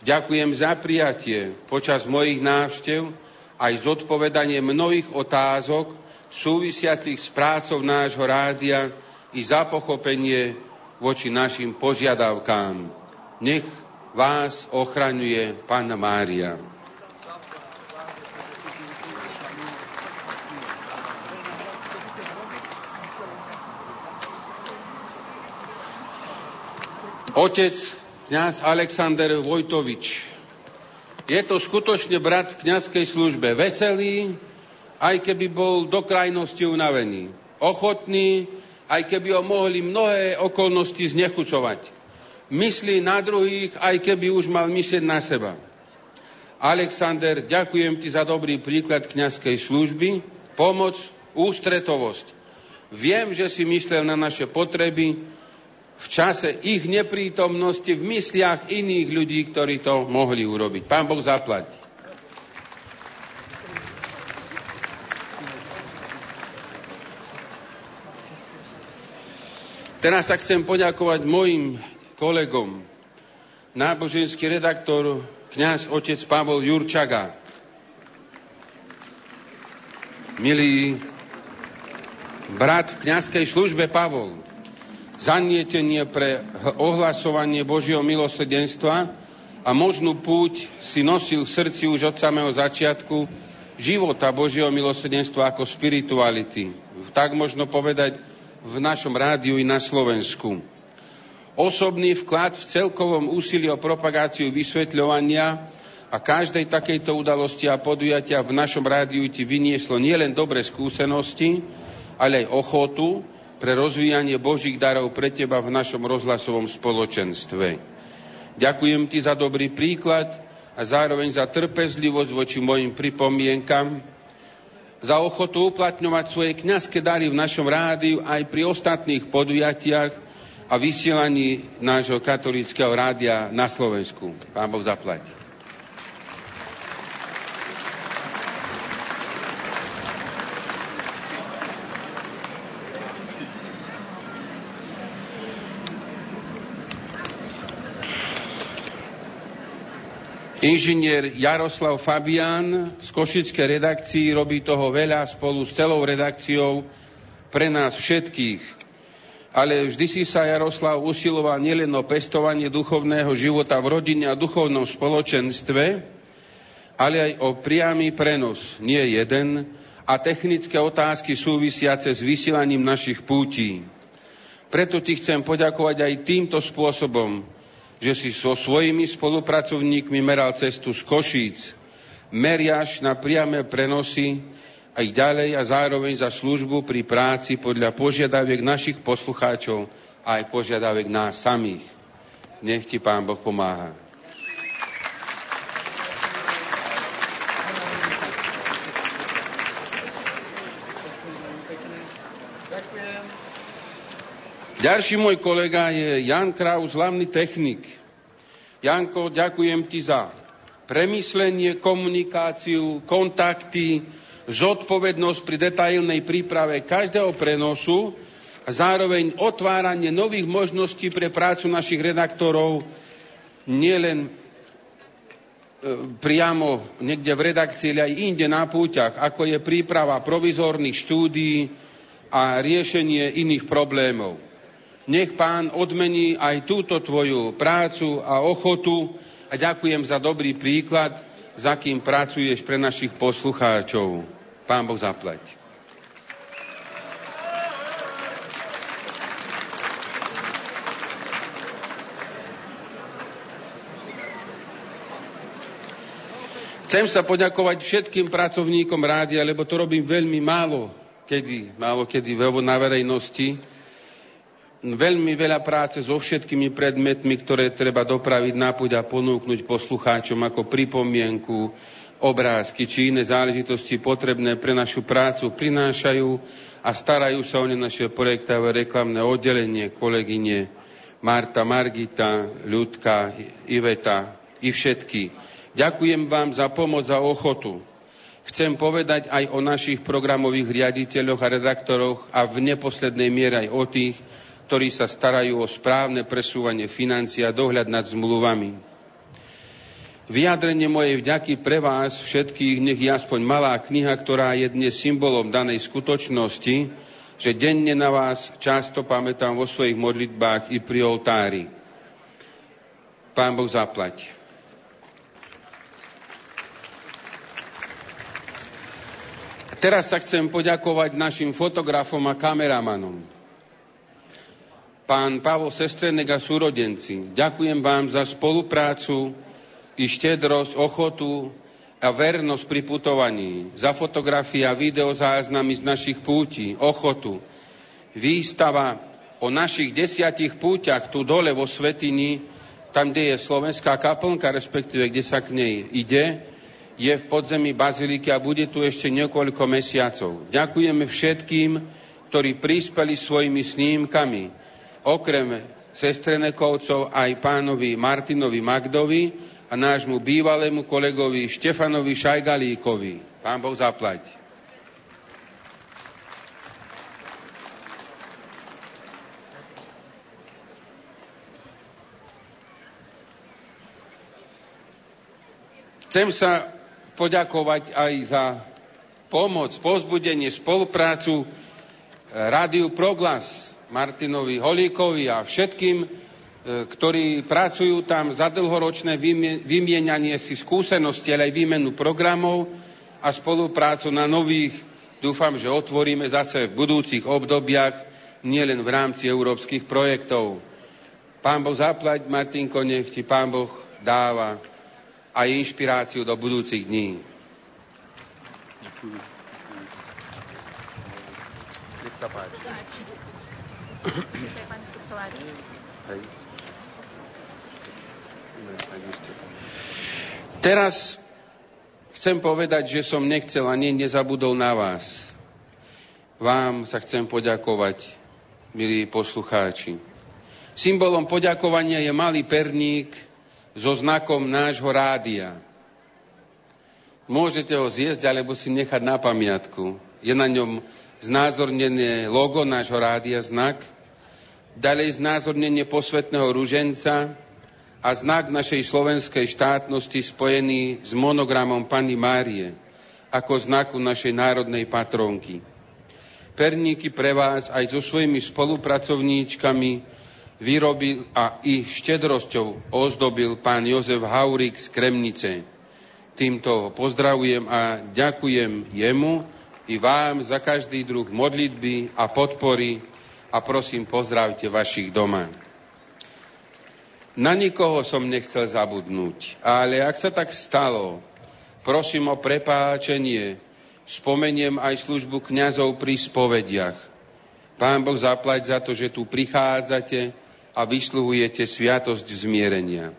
Ďakujem za prijatie počas mojich návštev aj zodpovedanie mnohých otázok súvisiacich s prácou nášho rádia i za pochopenie voči našim požiadavkám. Nech vás ochraňuje Pána Mária. Otec kňaz Alexander Vojtovič. Je to skutočne brat v kňazskej službe. Veselý, aj keby bol do krajnosti unavený. Ochotný, aj keby ho mohli mnohé okolnosti znechucovať. Myslí na druhých, aj keby už mal myslieť na seba. Alexander, ďakujem ti za dobrý príklad kňazskej služby, pomoc, ústretovosť. Viem, že si myslel na naše potreby, v čase ich neprítomnosti v mysliach iných ľudí, ktorí to mohli urobiť. Pán Boh zaplať. Teraz sa chcem poďakovať mojim kolegom. Náboženský redaktor, kňaz otec Pavol Jurčaga. Milý brat v kňazskej službe Pavol zanietenie pre ohlasovanie Božieho milosrdenstva a možnú púť si nosil v srdci už od samého začiatku života Božieho milosrdenstva ako spirituality. Tak možno povedať v našom rádiu i na Slovensku. Osobný vklad v celkovom úsilí o propagáciu vysvetľovania a každej takejto udalosti a podujatia v našom rádiu ti vynieslo nielen dobré skúsenosti, ale aj ochotu, pre rozvíjanie Božích darov pre teba v našom rozhlasovom spoločenstve. Ďakujem ti za dobrý príklad a zároveň za trpezlivosť voči mojim pripomienkam, za ochotu uplatňovať svoje kňazské dary v našom rádiu aj pri ostatných podujatiach a vysielaní nášho katolického rádia na Slovensku. Pán Boh zaplať. Inžinier Jaroslav Fabian z Košickej redakcii robí toho veľa spolu s celou redakciou pre nás všetkých. Ale vždy si sa Jaroslav usiloval nielen o pestovanie duchovného života v rodine a duchovnom spoločenstve, ale aj o priamy prenos, nie jeden, a technické otázky súvisiace s vysielaním našich pútí. Preto ti chcem poďakovať aj týmto spôsobom, že si so svojimi spolupracovníkmi meral cestu z Košíc, meriaš na priame prenosy aj ďalej a zároveň za službu pri práci podľa požiadaviek našich poslucháčov a aj požiadaviek nás samých. Nech ti Pán Boh pomáha. Ďalší môj kolega je Jan Kraus, hlavný technik. Janko, ďakujem ti za premyslenie, komunikáciu, kontakty, zodpovednosť pri detailnej príprave každého prenosu a zároveň otváranie nových možností pre prácu našich redaktorov nielen e, priamo niekde v redakcii, ale aj inde na púťach, ako je príprava provizorných štúdií a riešenie iných problémov. Nech pán odmení aj túto tvoju prácu a ochotu a ďakujem za dobrý príklad, za kým pracuješ pre našich poslucháčov. Pán Boh zaplať. Chcem sa poďakovať všetkým pracovníkom rádia, lebo to robím veľmi málo kedy, málo kedy na verejnosti veľmi veľa práce so všetkými predmetmi, ktoré treba dopraviť na púď a ponúknuť poslucháčom ako pripomienku, obrázky či iné záležitosti potrebné pre našu prácu prinášajú a starajú sa o ne naše projektové reklamné oddelenie, kolegyne Marta, Margita, Ľudka, Iveta i všetky. Ďakujem vám za pomoc a ochotu. Chcem povedať aj o našich programových riaditeľoch a redaktoroch a v neposlednej miere aj o tých, ktorí sa starajú o správne presúvanie financií a dohľad nad zmluvami. Vyjadrenie mojej vďaky pre vás všetkých nech je aspoň malá kniha, ktorá je dnes symbolom danej skutočnosti, že denne na vás často pamätám vo svojich modlitbách i pri oltári. Pán Boh zaplať. Teraz sa chcem poďakovať našim fotografom a kameramanom pán Pavol Sestrenek a súrodenci, ďakujem vám za spoluprácu i štedrosť, ochotu a vernosť pri putovaní, za fotografie a videozáznamy z našich púti, ochotu. Výstava o našich desiatich púťach tu dole vo Svetini, tam, kde je slovenská kaplnka, respektíve kde sa k nej ide, je v podzemí baziliky a bude tu ešte niekoľko mesiacov. Ďakujeme všetkým, ktorí prispeli svojimi snímkami, okrem sestrenekovcov aj pánovi Martinovi Magdovi a nášmu bývalému kolegovi Štefanovi Šajgalíkovi. Pán Boh zaplať. Chcem sa poďakovať aj za pomoc, pozbudenie, spoluprácu Rádiu Proglas, Martinovi Holíkovi a všetkým, e, ktorí pracujú tam za dlhoročné vymienanie si skúsenosti, ale aj výmenu programov a spoluprácu na nových, dúfam, že otvoríme zase v budúcich obdobiach, nielen v rámci európskych projektov. Pán Boh zaplať, Martinko, nech ti Pán Boh dáva aj inšpiráciu do budúcich dní. Ďakujem. Nech sa páči. Teraz chcem povedať, že som nechcel ani nezabudol na vás. Vám sa chcem poďakovať, milí poslucháči. Symbolom poďakovania je malý perník so znakom nášho rádia. Môžete ho zjesť alebo si nechať na pamiatku. Je na ňom znázornené logo nášho rádia znak, ďalej znázornenie posvetného ruženca a znak našej slovenskej štátnosti spojený s monogramom Panny Márie ako znaku našej národnej patronky. Perníky pre vás aj so svojimi spolupracovníčkami vyrobil a i štedrosťou ozdobil pán Jozef Haurik z Kremnice. Týmto pozdravujem a ďakujem jemu, i vám za každý druh modlitby a podpory a prosím pozdravte vašich doma. Na nikoho som nechcel zabudnúť, ale ak sa tak stalo, prosím o prepáčenie, spomeniem aj službu kňazov pri spovediach. Pán Boh zaplať za to, že tu prichádzate a vysluhujete sviatosť zmierenia.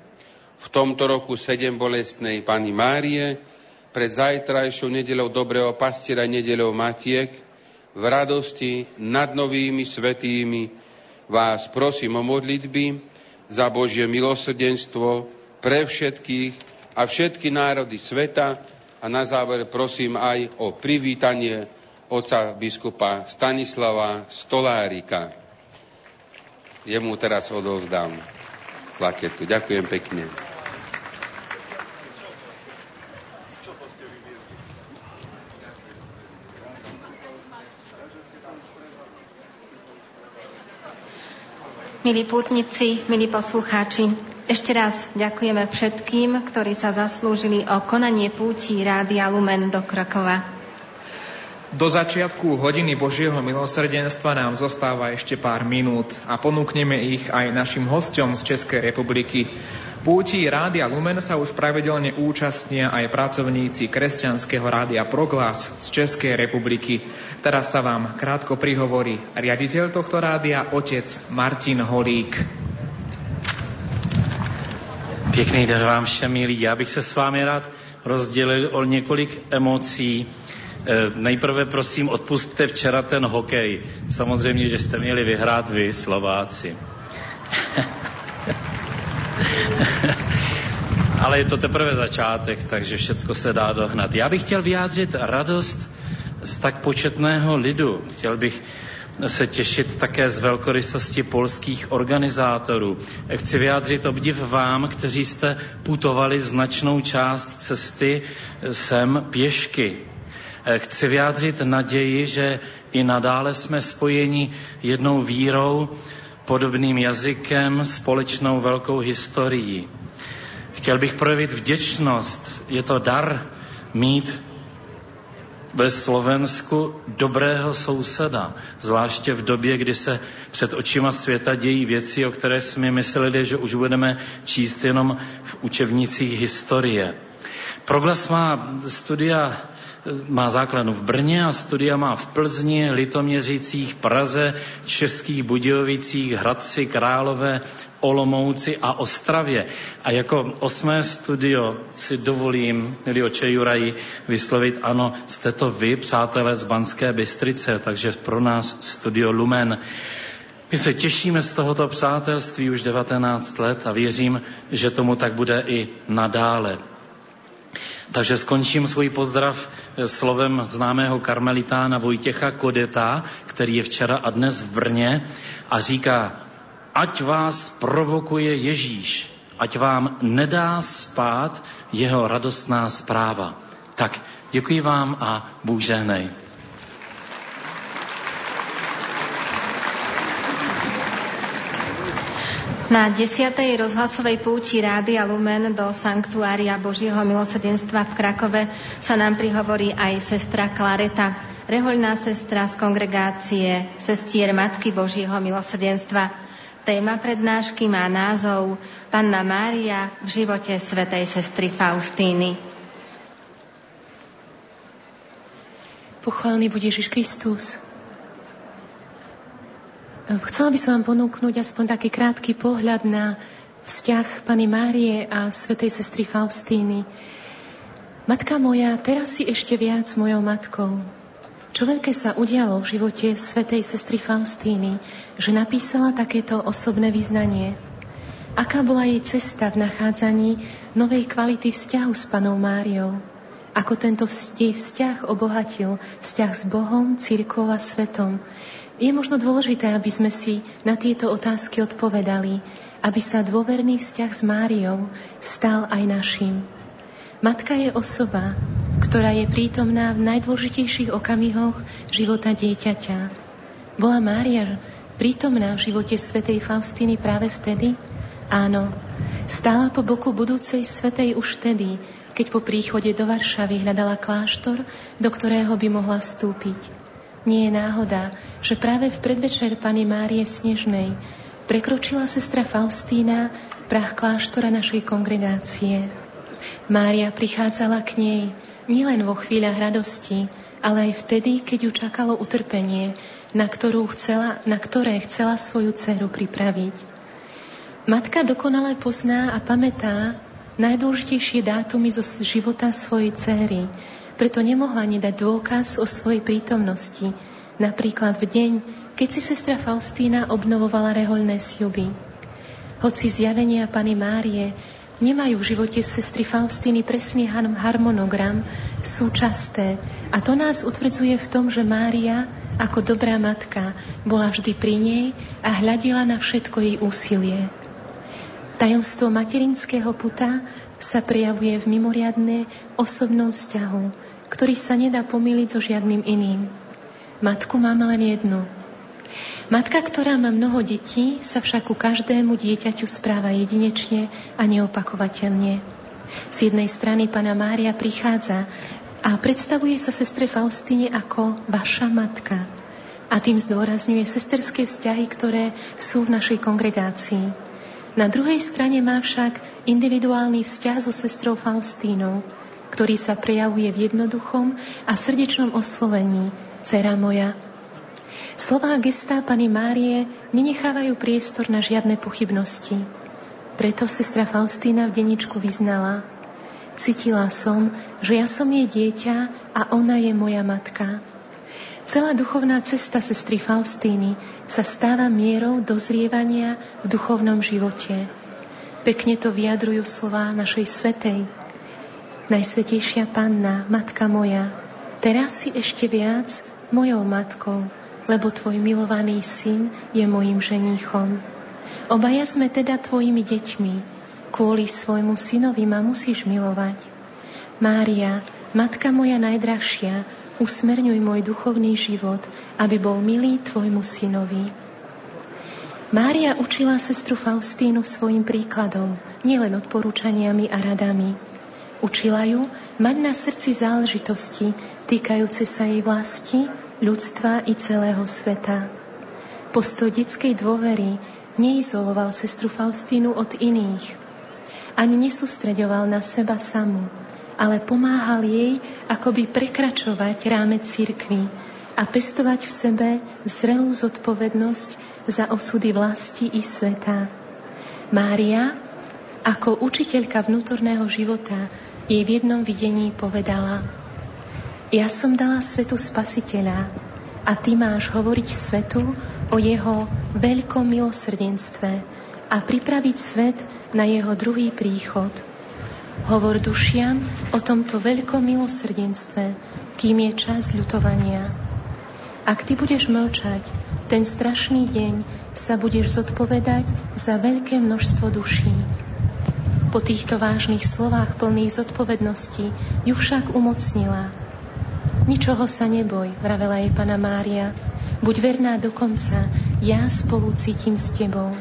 V tomto roku sedem bolestnej Pani Márie, pred zajtrajšou nedelou dobrého pastiera, nedelou Matiek, v radosti nad novými svetými vás prosím o modlitby za Božie milosrdenstvo pre všetkých a všetky národy sveta a na záver prosím aj o privítanie oca biskupa Stanislava Stolárika. Jemu teraz odovzdám plaketu. Ďakujem pekne. Milí pútnici, milí poslucháči, ešte raz ďakujeme všetkým, ktorí sa zaslúžili o konanie púti Rádia Lumen do Krakova. Do začiatku hodiny Božieho milosrdenstva nám zostáva ešte pár minút a ponúkneme ich aj našim hostom z Českej republiky. Púti Rádia Lumen sa už pravidelne účastnia aj pracovníci kresťanského rádia Proglas z Českej republiky. Teraz sa vám krátko prihovorí riaditeľ tohto rádia, otec Martin Holík. Pěkný den vám všem, milí. Já bych se s vámi rád rozdělil o několik emocí. Eh, nejprve prosím odpustte včera ten hokej. Samozřejmě, že jste měli vyhrát vy, Slováci. Ale je to teprve začátek, takže všecko se dá dohnat. Já bych chtěl vyjádřit radost z tak početného lidu. Chtěl bych se těšit také z velkorysosti polských organizátorů. Chci vyjádřit obdiv vám, kteří jste putovali značnou část cesty sem pěšky. Chci vyjádřit naději, že i nadále jsme spojeni jednou vírou, podobným jazykem, společnou velkou historií. Chtěl bych projevit vděčnost. Je to dar mít ve Slovensku dobrého souseda, zvláště v době, kdy se před očima světa dějí věci, o které jsme mysleli, že už budeme číst jenom v učebnicích historie. Proglas má studia má základnu v Brně a studia má v Plzni, Litoměřicích, Praze, Českých Budějovicích, Hradci, Králové, Olomouci a Ostravě. A jako osmé studio si dovolím, milí oče Juraji, vyslovit, ano, jste to vy, přátelé z Banské Bystrice, takže pro nás studio Lumen. My se těšíme z tohoto přátelství už 19 let a věřím, že tomu tak bude i nadále. Takže skončím svůj pozdrav eh, slovem známého karmelitána Vojtěcha Kodeta, který je včera a dnes v Brně a říká, ať vás provokuje Ježíš, ať vám nedá spát jeho radostná zpráva. Tak děkuji vám a Bůh žehnej. Na 10. rozhlasovej púti Rádia Lumen do Sanktuária Božieho milosrdenstva v Krakove sa nám prihovorí aj sestra Klareta, rehoľná sestra z kongregácie Sestier Matky Božieho milosrdenstva. Téma prednášky má názov Panna Mária v živote svetej sestry Faustíny. Pochválny bude Ježiš Kristus. Chcela by som vám ponúknuť aspoň taký krátky pohľad na vzťah Pany Márie a svetej sestry Faustíny. Matka moja, teraz si ešte viac mojou matkou. Čo veľké sa udialo v živote svetej sestry Faustíny, že napísala takéto osobné vyznanie. Aká bola jej cesta v nachádzaní novej kvality vzťahu s panou Máriou? Ako tento vzťah obohatil vzťah s Bohom, církvou a svetom? Je možno dôležité, aby sme si na tieto otázky odpovedali, aby sa dôverný vzťah s Máriou stal aj našim. Matka je osoba, ktorá je prítomná v najdôležitejších okamihoch života dieťaťa. Bola Mária prítomná v živote svätej Faustiny práve vtedy? Áno, stála po boku budúcej svetej už vtedy, keď po príchode do Varšavy hľadala kláštor, do ktorého by mohla vstúpiť. Nie je náhoda, že práve v predvečer Pany Márie Snežnej prekročila sestra Faustína prach kláštora našej kongregácie. Mária prichádzala k nej nielen vo chvíľach radosti, ale aj vtedy, keď ju čakalo utrpenie, na, ktorú chcela, na ktoré chcela svoju dceru pripraviť. Matka dokonale pozná a pamätá najdôležitejšie dátumy zo života svojej céry, preto nemohla nedať dôkaz o svojej prítomnosti, napríklad v deň, keď si sestra Faustína obnovovala rehoľné sľuby. Hoci zjavenia Pany Márie nemajú v živote sestry Faustíny presný harmonogram, sú časté a to nás utvrdzuje v tom, že Mária ako dobrá matka bola vždy pri nej a hľadila na všetko jej úsilie. Tajomstvo materinského puta sa prejavuje v mimoriadne osobnom vzťahu, ktorý sa nedá pomýliť so žiadnym iným. Matku máme len jednu. Matka, ktorá má mnoho detí, sa však ku každému dieťaťu správa jedinečne a neopakovateľne. Z jednej strany Pana Mária prichádza a predstavuje sa sestre Faustine ako vaša matka. A tým zdôrazňuje sesterské vzťahy, ktoré sú v našej kongregácii. Na druhej strane má však individuálny vzťah so sestrou Faustínou, ktorý sa prejavuje v jednoduchom a srdečnom oslovení Cera moja. Slová gestá Pany Márie nenechávajú priestor na žiadne pochybnosti. Preto sestra Faustína v deničku vyznala Cítila som, že ja som jej dieťa a ona je moja matka. Celá duchovná cesta sestry Faustíny sa stáva mierou dozrievania v duchovnom živote. Pekne to vyjadrujú slova našej svetej. Najsvetejšia panna, matka moja, teraz si ešte viac mojou matkou, lebo tvoj milovaný syn je mojim ženíchom. Obaja sme teda tvojimi deťmi. Kvôli svojmu synovi ma musíš milovať. Mária, matka moja najdrahšia, usmerňuj môj duchovný život, aby bol milý tvojmu synovi. Mária učila sestru Faustínu svojim príkladom, nielen odporúčaniami a radami. Učila ju mať na srdci záležitosti týkajúce sa jej vlasti, ľudstva i celého sveta. Postoj detskej dôvery neizoloval sestru Faustínu od iných. Ani nesústreďoval na seba samú, ale pomáhal jej akoby prekračovať rámec církvy a pestovať v sebe zrelú zodpovednosť za osudy vlasti i sveta. Mária, ako učiteľka vnútorného života, jej v jednom videní povedala Ja som dala svetu spasiteľa a ty máš hovoriť svetu o jeho veľkom milosrdenstve a pripraviť svet na jeho druhý príchod. Hovor dušiam o tomto veľkom milosrdenstve, kým je čas ľutovania. Ak ty budeš mlčať, v ten strašný deň sa budeš zodpovedať za veľké množstvo duší. Po týchto vážnych slovách plných zodpovednosti ju však umocnila. Ničoho sa neboj, vravela jej pana Mária. Buď verná do konca, ja spolu cítim s tebou.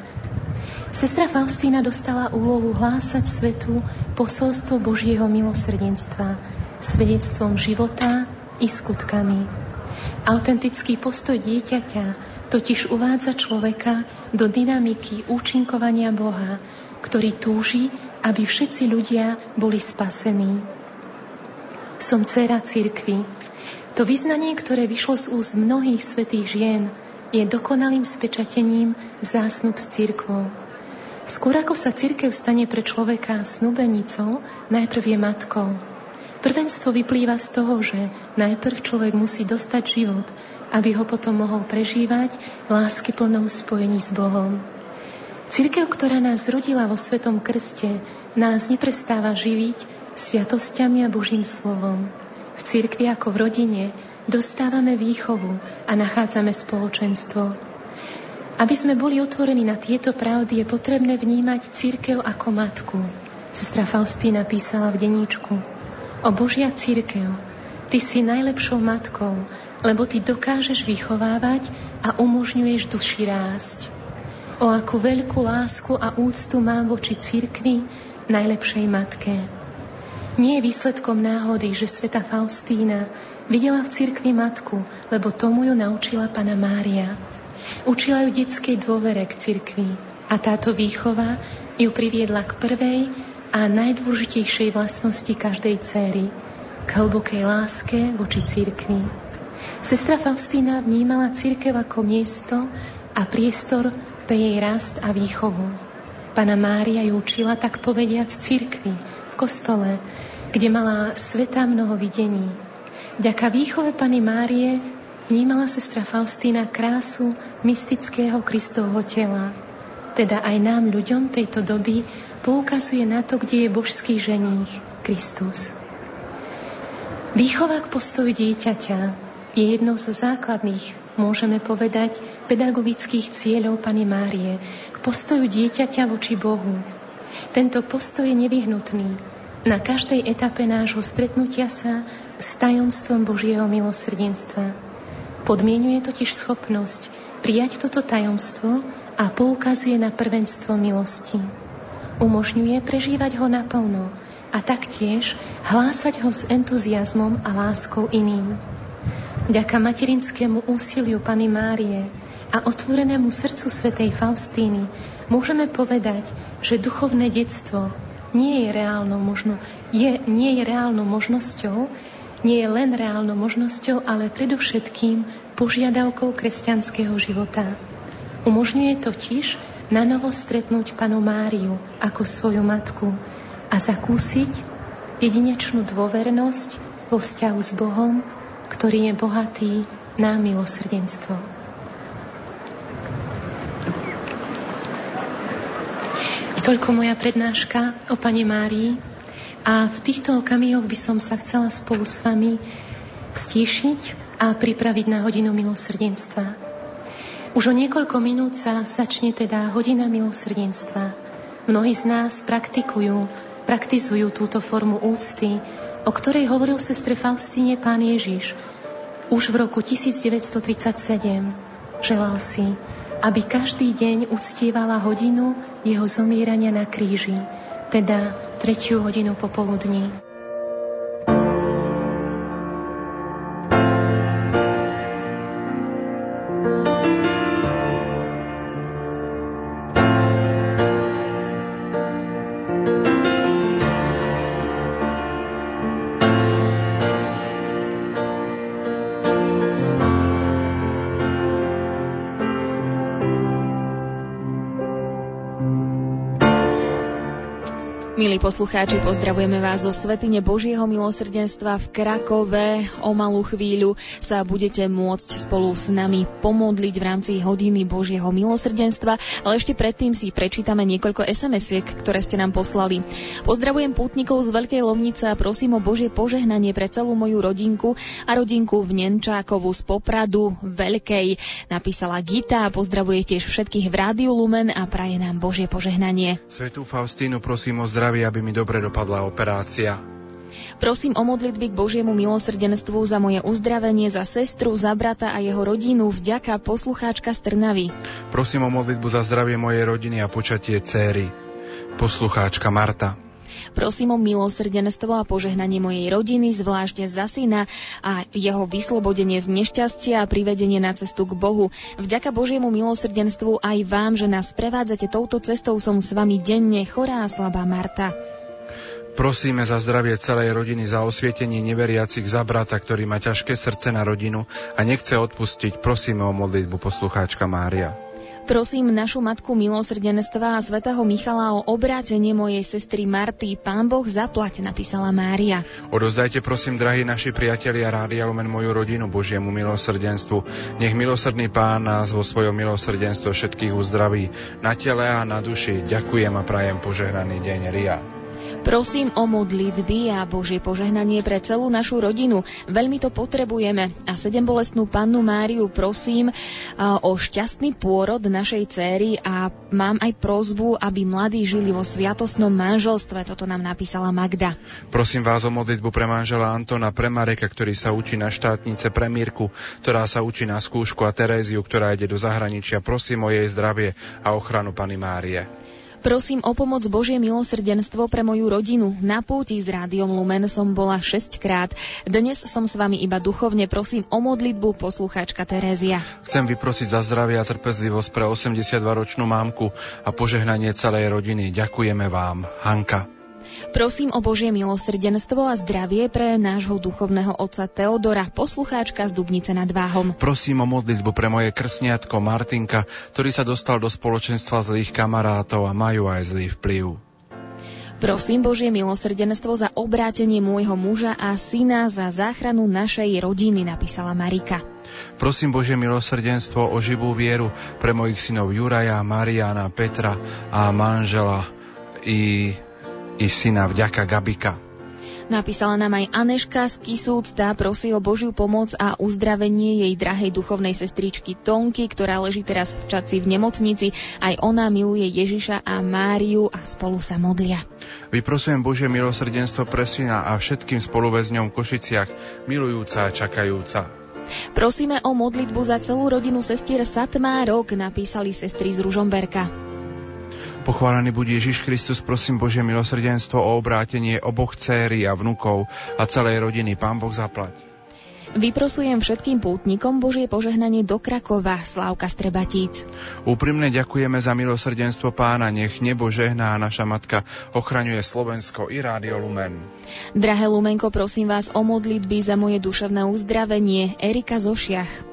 Sestra Faustína dostala úlohu hlásať svetu posolstvo Božieho milosrdenstva, svedectvom života i skutkami. Autentický postoj dieťaťa totiž uvádza človeka do dynamiky účinkovania Boha, ktorý túži, aby všetci ľudia boli spasení. Som dcera cirkvy. To vyznanie, ktoré vyšlo z úst mnohých svetých žien, je dokonalým spečatením zásnub s cirkvou. Skôr ako sa cirkev stane pre človeka snubenicou, najprv je matkou. Prvenstvo vyplýva z toho, že najprv človek musí dostať život, aby ho potom mohol prežívať lásky plnou spojení s Bohom. Církev, ktorá nás zrodila vo Svetom Krste, nás neprestáva živiť sviatosťami a Božím slovom. V cirkvi ako v rodine dostávame výchovu a nachádzame spoločenstvo. Aby sme boli otvorení na tieto pravdy, je potrebné vnímať církev ako matku. Sestra Faustína písala v deníčku. O Božia církev, Ty si najlepšou matkou, lebo Ty dokážeš vychovávať a umožňuješ duši rásť. O akú veľkú lásku a úctu mám voči církvi, najlepšej matke. Nie je výsledkom náhody, že sveta Faustína videla v cirkvi matku, lebo tomu ju naučila pana Mária. Učila ju detskej dôvere k cirkvi a táto výchova ju priviedla k prvej a najdôležitejšej vlastnosti každej céry, k hlbokej láske voči církvi. Sestra Faustína vnímala církev ako miesto a priestor pre jej rast a výchovu. Pana Mária ju učila tak povediať církvi, v kostole, kde mala sveta mnoho videní. Vďaka výchove Pany Márie vnímala sestra Faustína krásu mystického Kristovho tela, teda aj nám, ľuďom tejto doby, poukazuje na to, kde je božský ženích, Kristus. Výchova k postoju dieťaťa je jednou zo základných, môžeme povedať, pedagogických cieľov Pany Márie k postoju dieťaťa voči Bohu. Tento postoj je nevyhnutný na každej etape nášho stretnutia sa s tajomstvom Božieho milosrdenstva. Podmienuje totiž schopnosť prijať toto tajomstvo a poukazuje na prvenstvo milosti umožňuje prežívať ho naplno a taktiež hlásať ho s entuziasmom a láskou iným. Vďaka materinskému úsiliu Pany Márie a otvorenému srdcu svätej Faustíny môžeme povedať, že duchovné detstvo nie je reálnou, možno, je, nie je reálnou možnosťou, nie je len reálnou možnosťou, ale predovšetkým požiadavkou kresťanského života. Umožňuje totiž na novo stretnúť panu Máriu ako svoju matku a zakúsiť jedinečnú dôvernosť vo vzťahu s Bohom, ktorý je bohatý na milosrdenstvo. Toľko moja prednáška o Pane Márii a v týchto okamihoch by som sa chcela spolu s vami stíšiť a pripraviť na hodinu milosrdenstva. Už o niekoľko minút sa začne teda hodina milosrdenstva. Mnohí z nás praktikujú, praktizujú túto formu úcty, o ktorej hovoril sestre Faustíne pán Ježiš. Už v roku 1937 želal si, aby každý deň uctievala hodinu jeho zomierania na kríži, teda tretiu hodinu popoludní. Poslucháči, pozdravujeme vás zo Svetine Božieho milosrdenstva v Krakove. O malú chvíľu sa budete môcť spolu s nami pomodliť v rámci hodiny Božieho milosrdenstva, ale ešte predtým si prečítame niekoľko SMS-iek, ktoré ste nám poslali. Pozdravujem pútnikov z Veľkej Lovnice a prosím o Božie požehnanie pre celú moju rodinku a rodinku v Nenčákovu z Popradu Veľkej. Napísala Gita a pozdravuje tiež všetkých v Rádiu Lumen a praje nám Božie požehnanie. Svetú Faustínu prosím o zdravie aby mi dobre dopadla operácia. Prosím o modlitby k Božiemu milosrdenstvu za moje uzdravenie, za sestru, za brata a jeho rodinu, vďaka poslucháčka z Trnavy. Prosím o modlitbu za zdravie mojej rodiny a počatie céry. Poslucháčka Marta. Prosím o milosrdenstvo a požehnanie mojej rodiny, zvlášť za syna a jeho vyslobodenie z nešťastia a privedenie na cestu k Bohu. Vďaka Božiemu milosrdenstvu aj vám, že nás prevádzate touto cestou, som s vami denne chorá a slabá Marta. Prosíme za zdravie celej rodiny, za osvietenie neveriacich, za brata, ktorý má ťažké srdce na rodinu a nechce odpustiť. Prosíme o modlitbu poslucháčka Mária. Prosím našu matku milosrdenstva a svätého Michala o obrátenie mojej sestry Marty. Pán Boh zaplať, napísala Mária. Odozdajte prosím, drahí naši priatelia Rádia Lumen moju rodinu Božiemu milosrdenstvu. Nech milosrdný Pán nás vo svojom milosrdenstve všetkých uzdraví na tele a na duši. Ďakujem a prajem požehnaný deň Ria. Prosím o modlitby a Božie požehnanie pre celú našu rodinu. Veľmi to potrebujeme. A sedem bolestnú pannu Máriu prosím o šťastný pôrod našej céry a mám aj prozbu, aby mladí žili vo sviatosnom manželstve. Toto nám napísala Magda. Prosím vás o modlitbu pre manžela Antona, pre Mareka, ktorý sa učí na štátnice, pre Mírku, ktorá sa učí na skúšku a Teréziu, ktorá ide do zahraničia. Prosím o jej zdravie a ochranu Pany Márie. Prosím o pomoc Božie milosrdenstvo pre moju rodinu. Na púti s rádiom Lumen som bola 6 krát. Dnes som s vami iba duchovne. Prosím o modlitbu poslucháčka Terézia. Chcem vyprosiť za zdravie a trpezlivosť pre 82-ročnú mámku a požehnanie celej rodiny. Ďakujeme vám. Hanka. Prosím o Božie milosrdenstvo a zdravie pre nášho duchovného otca Teodora, poslucháčka z Dubnice nad Váhom. Prosím o modlitbu pre moje krsniatko Martinka, ktorý sa dostal do spoločenstva zlých kamarátov a majú aj zlý vplyv. Prosím Božie milosrdenstvo za obrátenie môjho muža a syna za záchranu našej rodiny, napísala Marika. Prosím Božie milosrdenstvo o živú vieru pre mojich synov Juraja, Mariana, Petra a manžela i i syna vďaka Gabika. Napísala nám aj Aneška z Kisúcta, prosí o Božiu pomoc a uzdravenie jej drahej duchovnej sestričky Tonky, ktorá leží teraz v Čaci v nemocnici. Aj ona miluje Ježiša a Máriu a spolu sa modlia. Vyprosujem Božie milosrdenstvo pre syna a všetkým spoluväzňom v Košiciach, milujúca a čakajúca. Prosíme o modlitbu za celú rodinu sestier Satmárok, napísali sestry z Ružomberka. Pochválený buď Ježiš Kristus, prosím Božie milosrdenstvo o obrátenie oboch céry a vnukov a celej rodiny. Pán Boh zaplať. Vyprosujem všetkým pútnikom Božie požehnanie do Krakova, Slávka Strebatíc. Úprimne ďakujeme za milosrdenstvo pána, nech nebo žehná naša matka ochraňuje Slovensko i Rádio Lumen. Drahé Lumenko, prosím vás o modlitby za moje duševné uzdravenie. Erika Zošiach.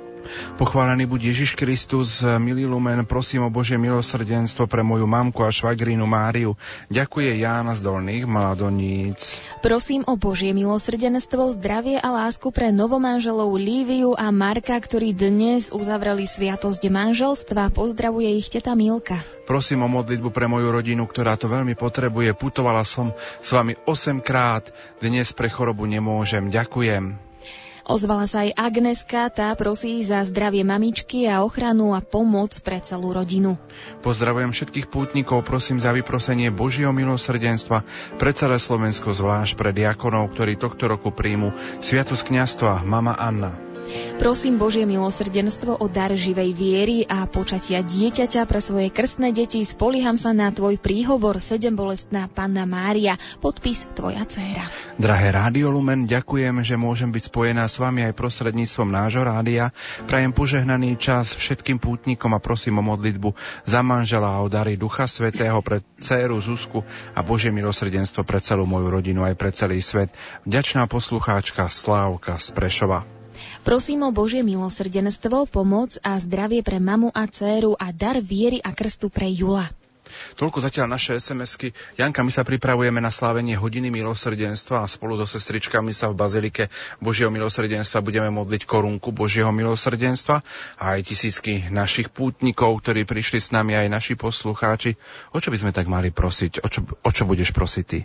Pochválený buď Ježiš Kristus, milý Lumen, prosím o Božie milosrdenstvo pre moju mamku a švagrinu Máriu. Ďakuje Jána z Dolných Mladoníc. Prosím o Božie milosrdenstvo, zdravie a lásku pre novomanželov Líviu a Marka, ktorí dnes uzavreli sviatosť manželstva. Pozdravuje ich teta Milka. Prosím o modlitbu pre moju rodinu, ktorá to veľmi potrebuje. Putovala som s vami 8 krát, dnes pre chorobu nemôžem. Ďakujem. Ozvala sa aj Agneska, tá prosí za zdravie mamičky a ochranu a pomoc pre celú rodinu. Pozdravujem všetkých pútnikov, prosím za vyprosenie Božieho milosrdenstva pre celé Slovensko, zvlášť pre diakonov, ktorí tohto roku príjmu Sviatosť kniastva Mama Anna. Prosím Božie milosrdenstvo o dar živej viery a počatia dieťaťa pre svoje krstné deti. Spolieham sa na tvoj príhovor, sedem bolestná Panna Mária. Podpis tvoja dcéra. Drahé Rádio Lumen, ďakujem, že môžem byť spojená s vami aj prostredníctvom nášho rádia. Prajem požehnaný čas všetkým pútnikom a prosím o modlitbu za manžela a o dary Ducha Svetého pre dceru Zuzku a Božie milosrdenstvo pre celú moju rodinu aj pre celý svet. Vďačná poslucháčka Slávka z. Prosím o Božie milosrdenstvo, pomoc a zdravie pre mamu a dceru a dar viery a krstu pre Jula. Toľko zatiaľ naše SMS-ky. Janka, my sa pripravujeme na slávenie hodiny milosrdenstva a spolu so sestričkami sa v Bazilike Božieho milosrdenstva budeme modliť korunku Božieho milosrdenstva a aj tisícky našich pútnikov, ktorí prišli s nami, aj naši poslucháči. O čo by sme tak mali prosiť? O čo, o čo budeš prosiť ty?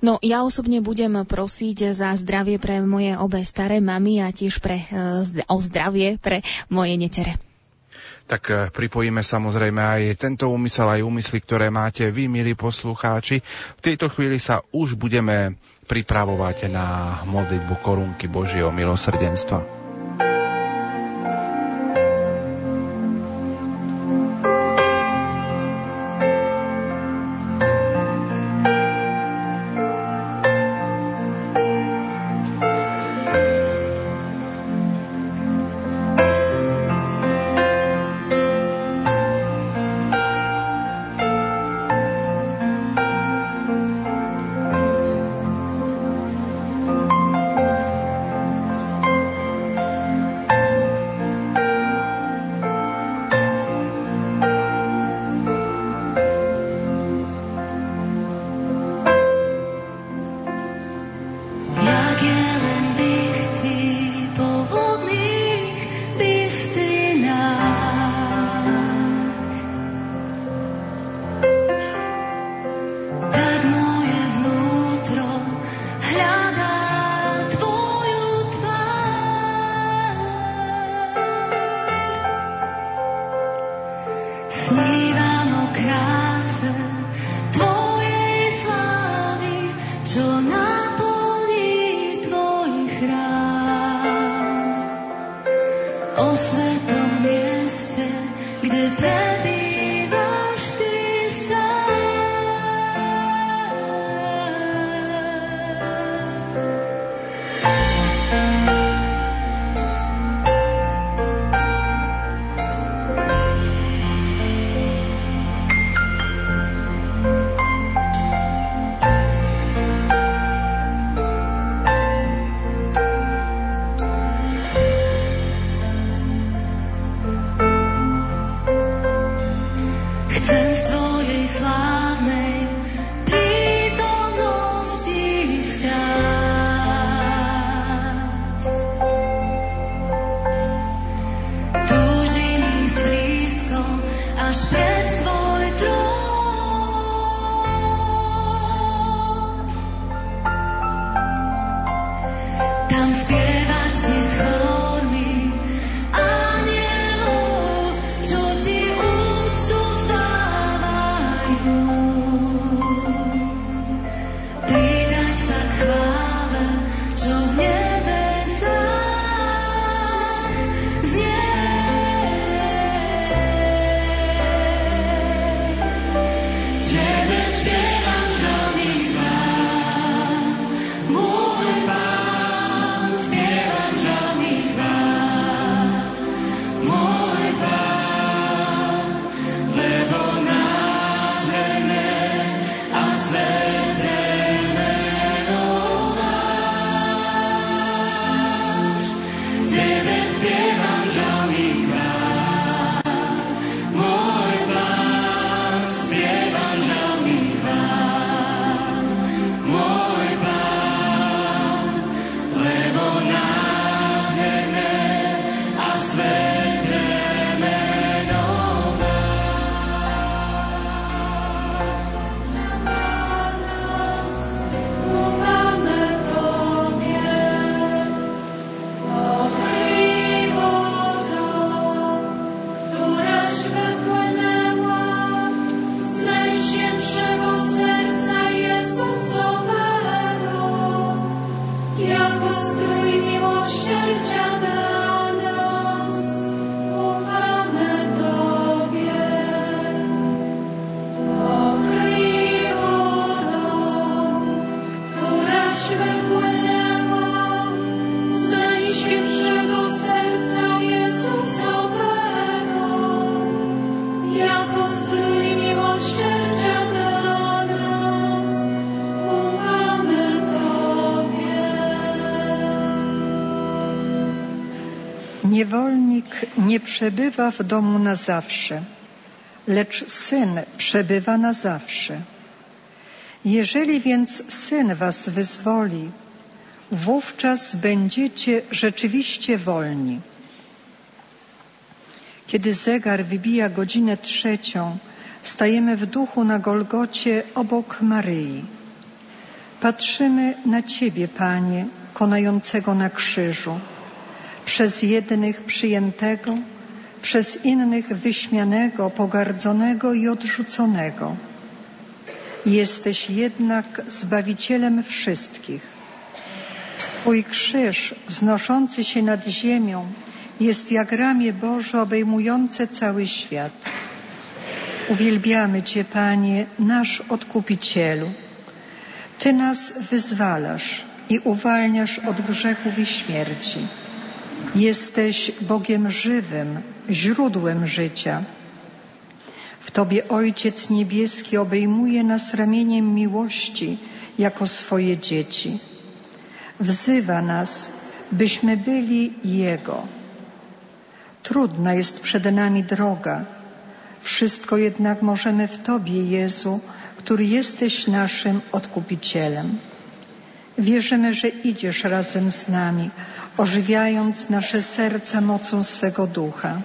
No, ja osobne budem prosiť za zdravie pre moje obe staré mamy a tiež pre, e, o zdravie pre moje netere tak eh, pripojíme samozrejme aj tento úmysel, aj úmysly, ktoré máte vy, milí poslucháči. V tejto chvíli sa už budeme pripravovať na modlitbu korunky Božieho milosrdenstva. prostredstvo przebywa w domu na zawsze, lecz syn przebywa na zawsze. Jeżeli więc syn was wyzwoli, wówczas będziecie rzeczywiście wolni. Kiedy zegar wybija godzinę trzecią, stajemy w duchu na Golgocie obok Maryi. Patrzymy na Ciebie, Panie, konającego na krzyżu, przez jednych przyjętego, przez innych wyśmianego, pogardzonego i odrzuconego. Jesteś jednak Zbawicielem wszystkich. Twój krzyż wznoszący się nad ziemią jest jak ramię Boże obejmujące cały świat. Uwielbiamy Cię, Panie, nasz Odkupicielu. Ty nas wyzwalasz i uwalniasz od grzechów i śmierci. Jesteś Bogiem żywym, źródłem życia. W Tobie Ojciec Niebieski obejmuje nas ramieniem miłości jako swoje dzieci. Wzywa nas, byśmy byli Jego. Trudna jest przed nami droga. Wszystko jednak możemy w Tobie, Jezu, który jesteś naszym odkupicielem. Wierzymy, że idziesz razem z nami, ożywiając nasze serca mocą swego ducha.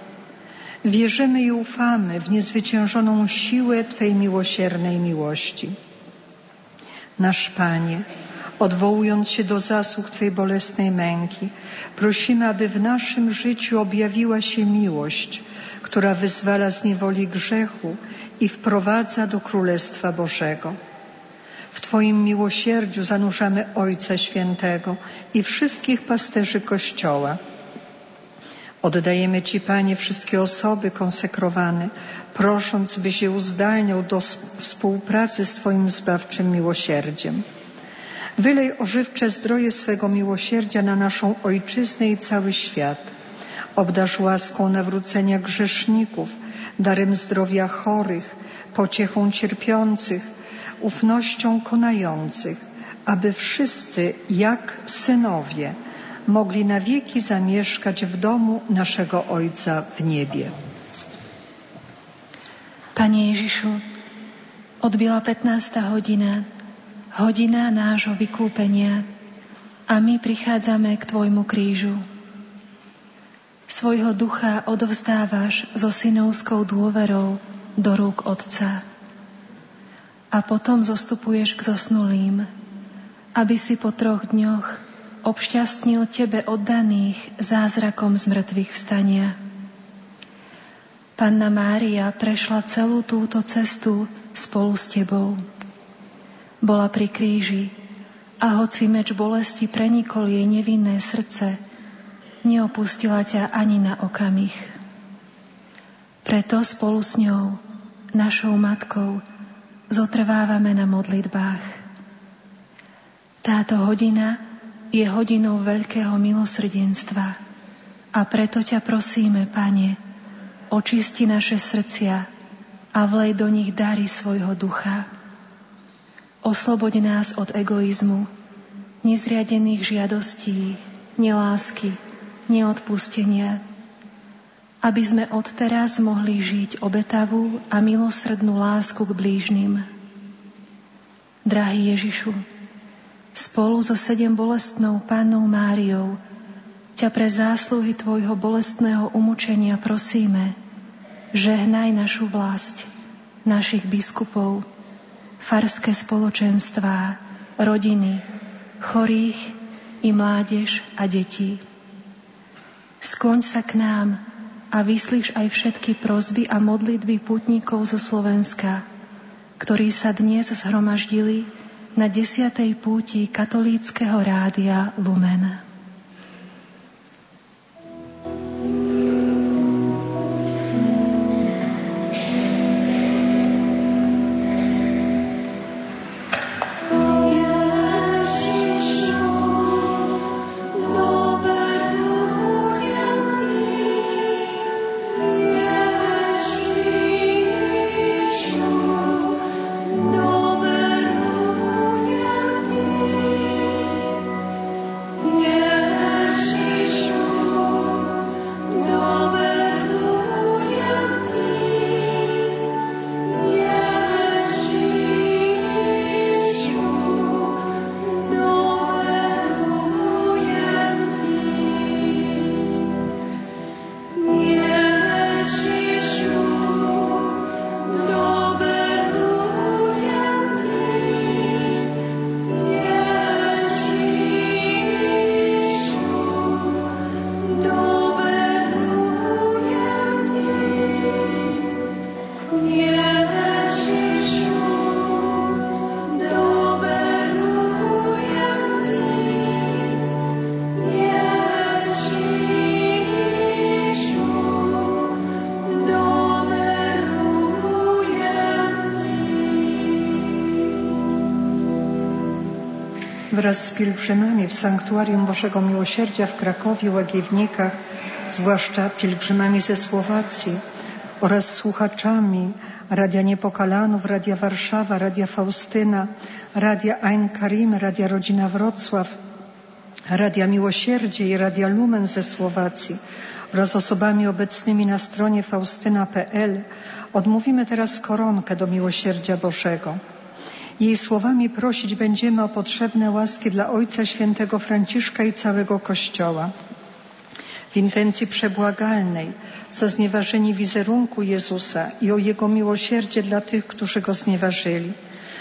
Wierzymy i ufamy w niezwyciężoną siłę Twej miłosiernej miłości. Nasz Panie, odwołując się do zasług Twojej bolesnej męki, prosimy, aby w naszym życiu objawiła się miłość, która wyzwala z niewoli grzechu i wprowadza do Królestwa Bożego. W Twoim miłosierdziu zanurzamy Ojca Świętego i wszystkich pasterzy Kościoła. Oddajemy Ci, Panie, wszystkie osoby konsekrowane, prosząc, byś je uzdalniał do współpracy z Twoim zbawczym miłosierdziem. Wylej ożywcze zdroje swego miłosierdzia na naszą ojczyznę i cały świat. Obdarz łaską nawrócenia grzeszników, darem zdrowia chorych, pociechą cierpiących, ufnością konających, aby wszyscy, jak synowie, mogli na wieki zamieszkać w domu naszego Ojca w niebie. Panie Ježišu, odbila 15. hodina, hodina nášho vykúpenia a my prichádzame k Tvojmu krížu. Svojho ducha odovzdávaš so synovskou dôverou do rúk Otca. A potom zostupuješ k zosnulým, aby si po troch dňoch obšťastnil Tebe oddaných zázrakom z mŕtvych vstania. Panna Mária prešla celú túto cestu spolu s Tebou. Bola pri kríži a hoci meč bolesti prenikol jej nevinné srdce, neopustila ťa ani na okamih. Preto spolu s ňou, našou matkou, zotrvávame na modlitbách. Táto hodina je hodinou veľkého milosrdenstva a preto ťa prosíme, Pane, očisti naše srdcia a vlej do nich dary svojho ducha. Osloboď nás od egoizmu, nezriadených žiadostí, nelásky, neodpustenia, aby sme odteraz mohli žiť obetavú a milosrdnú lásku k blížnym. Drahý Ježišu, spolu so sedem bolestnou Pannou Máriou ťa pre zásluhy Tvojho bolestného umúčenia prosíme, žehnaj našu vlast, našich biskupov, farské spoločenstvá, rodiny, chorých i mládež a detí. Skloň sa k nám a vyslíš aj všetky prozby a modlitby putníkov zo Slovenska, ktorí sa dnes zhromaždili na desiatej púti katolíckého rádia Lumen. Wraz z pielgrzymami w Sanktuarium Bożego Miłosierdzia w Krakowie, Łagiewnikach, zwłaszcza pielgrzymami ze Słowacji oraz słuchaczami Radia Niepokalanów, Radia Warszawa, Radia Faustyna, Radia Ein Karim, Radia Rodzina Wrocław, Radia Miłosierdzie i Radia Lumen ze Słowacji wraz z osobami obecnymi na stronie faustyna.pl odmówimy teraz koronkę do miłosierdzia Bożego. Jej słowami prosić będziemy o potrzebne łaski dla Ojca Świętego Franciszka i całego Kościoła. W intencji przebłagalnej za znieważenie wizerunku Jezusa i o Jego miłosierdzie dla tych, którzy Go znieważyli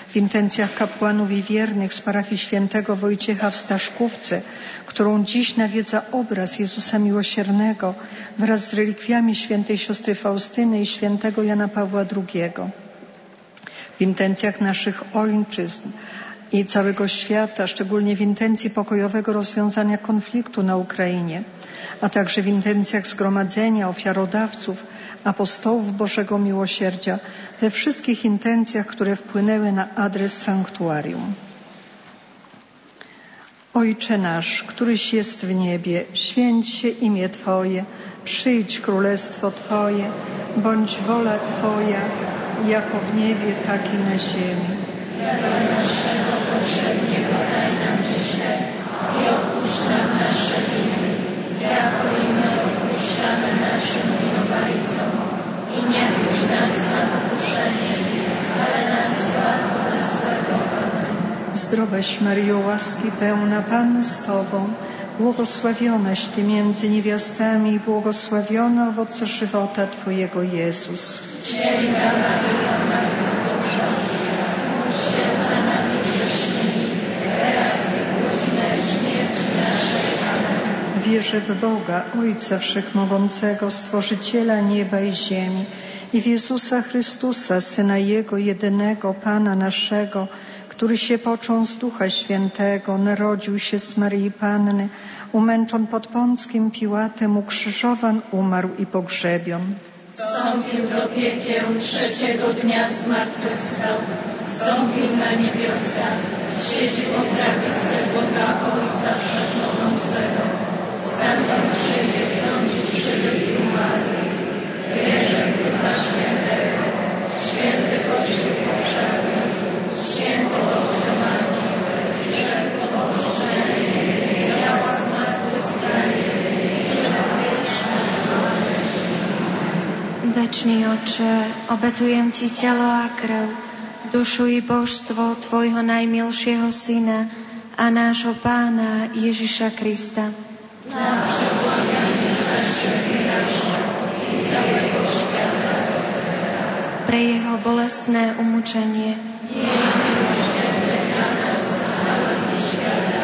w intencjach kapłanów i wiernych z parafii świętego Wojciecha w Staszkówce, którą dziś nawiedza obraz Jezusa Miłosiernego wraz z relikwiami świętej siostry Faustyny i świętego Jana Pawła II. W intencjach naszych ojczyzn i całego świata, szczególnie w intencji pokojowego rozwiązania konfliktu na Ukrainie, a także w intencjach zgromadzenia ofiarodawców, apostołów Bożego Miłosierdzia, we wszystkich intencjach, które wpłynęły na adres sanktuarium. Ojcze nasz, któryś jest w niebie, święć się imię Twoje, przyjdź królestwo Twoje, bądź wola Twoja, jako w niebie, tak i na ziemi. Chleba naszego powszedniego daj nam dzisiaj i odpuść nam nasze winy, jako i my odpuszczamy naszym winowajcom. I nie puść nas na pokuszenie, ale nas zbaw. Zdrowaś Maryjo, łaski pełna Pan z Tobą, błogosławionaś Ty między niewiastami i błogosławiona owoce żywota Twojego Jezus. Za nami teraz i naszej. Amen. Wierzę w Boga, Ojca Wszechmogącego, Stworzyciela nieba i ziemi i w Jezusa Chrystusa, Syna Jego jedynego, Pana naszego, który się począł z Ducha Świętego, narodził się z Maryi Panny, umęczon pod Pąckim Piłatem, ukrzyżowan, umarł i pogrzebion. Wstąpił do piekieł trzeciego dnia zmartwychwstał, wstąpił na niebiosa, siedzi po prawicy Boga Ojca Wszechmogącego. Stamtąd przyjdzie sądzić żywych i umarłych. Wierzę w Ducha Świętego, święty Kościół powszechny, Večný oče, obetujem Ti telo a krv, dušu i božstvo Tvojho najmilšieho Syna a nášho Pána Ježiša Krista. Pre Jeho bolestné umučenie, Miej miłosierdzie dla nas i całego świata.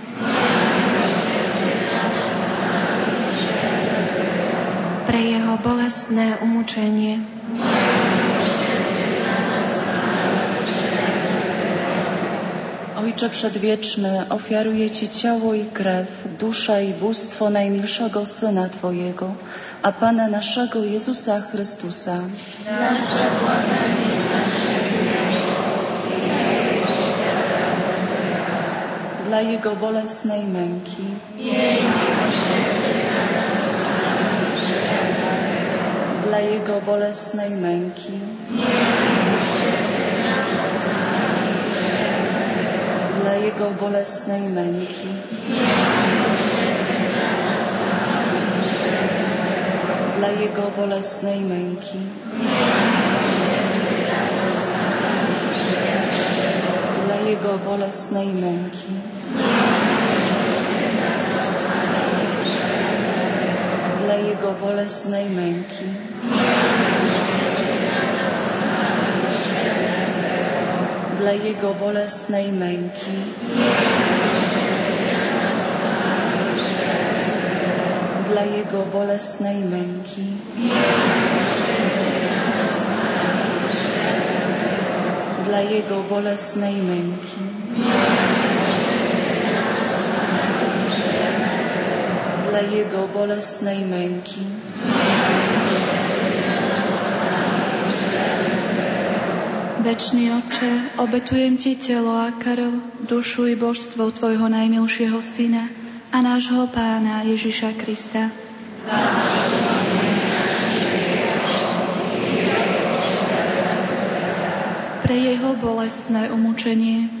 pre Jeho bolestné świata. Ojcze Przedwieczny, ofiaruję Ci ciało i krew, duszę i bóstwo najmilszego Syna Twojego, a Pana naszego Jezusa Chrystusa, za nasze całego świata. dla Jego bolesnej męki, Miej miłosierdzie dla dla Jego bolesnej męki. Dla Jego bolesnej męki. Dla Jego bolesnej męki. Dla Jego bolesnej męki. Dla Jego bolesnej męki. Dla Jego bolesnej męki. dla Jego bolesnej męki. Dla Jego bolesnej męki. Dla Jego bolesnej męki. Večný oče, obetujem Ti telo a krv, dušu i božstvo Tvojho najmilšieho Syna, a nášho Pána Ježiša Krista. Pre jeho bolestné umúčenie.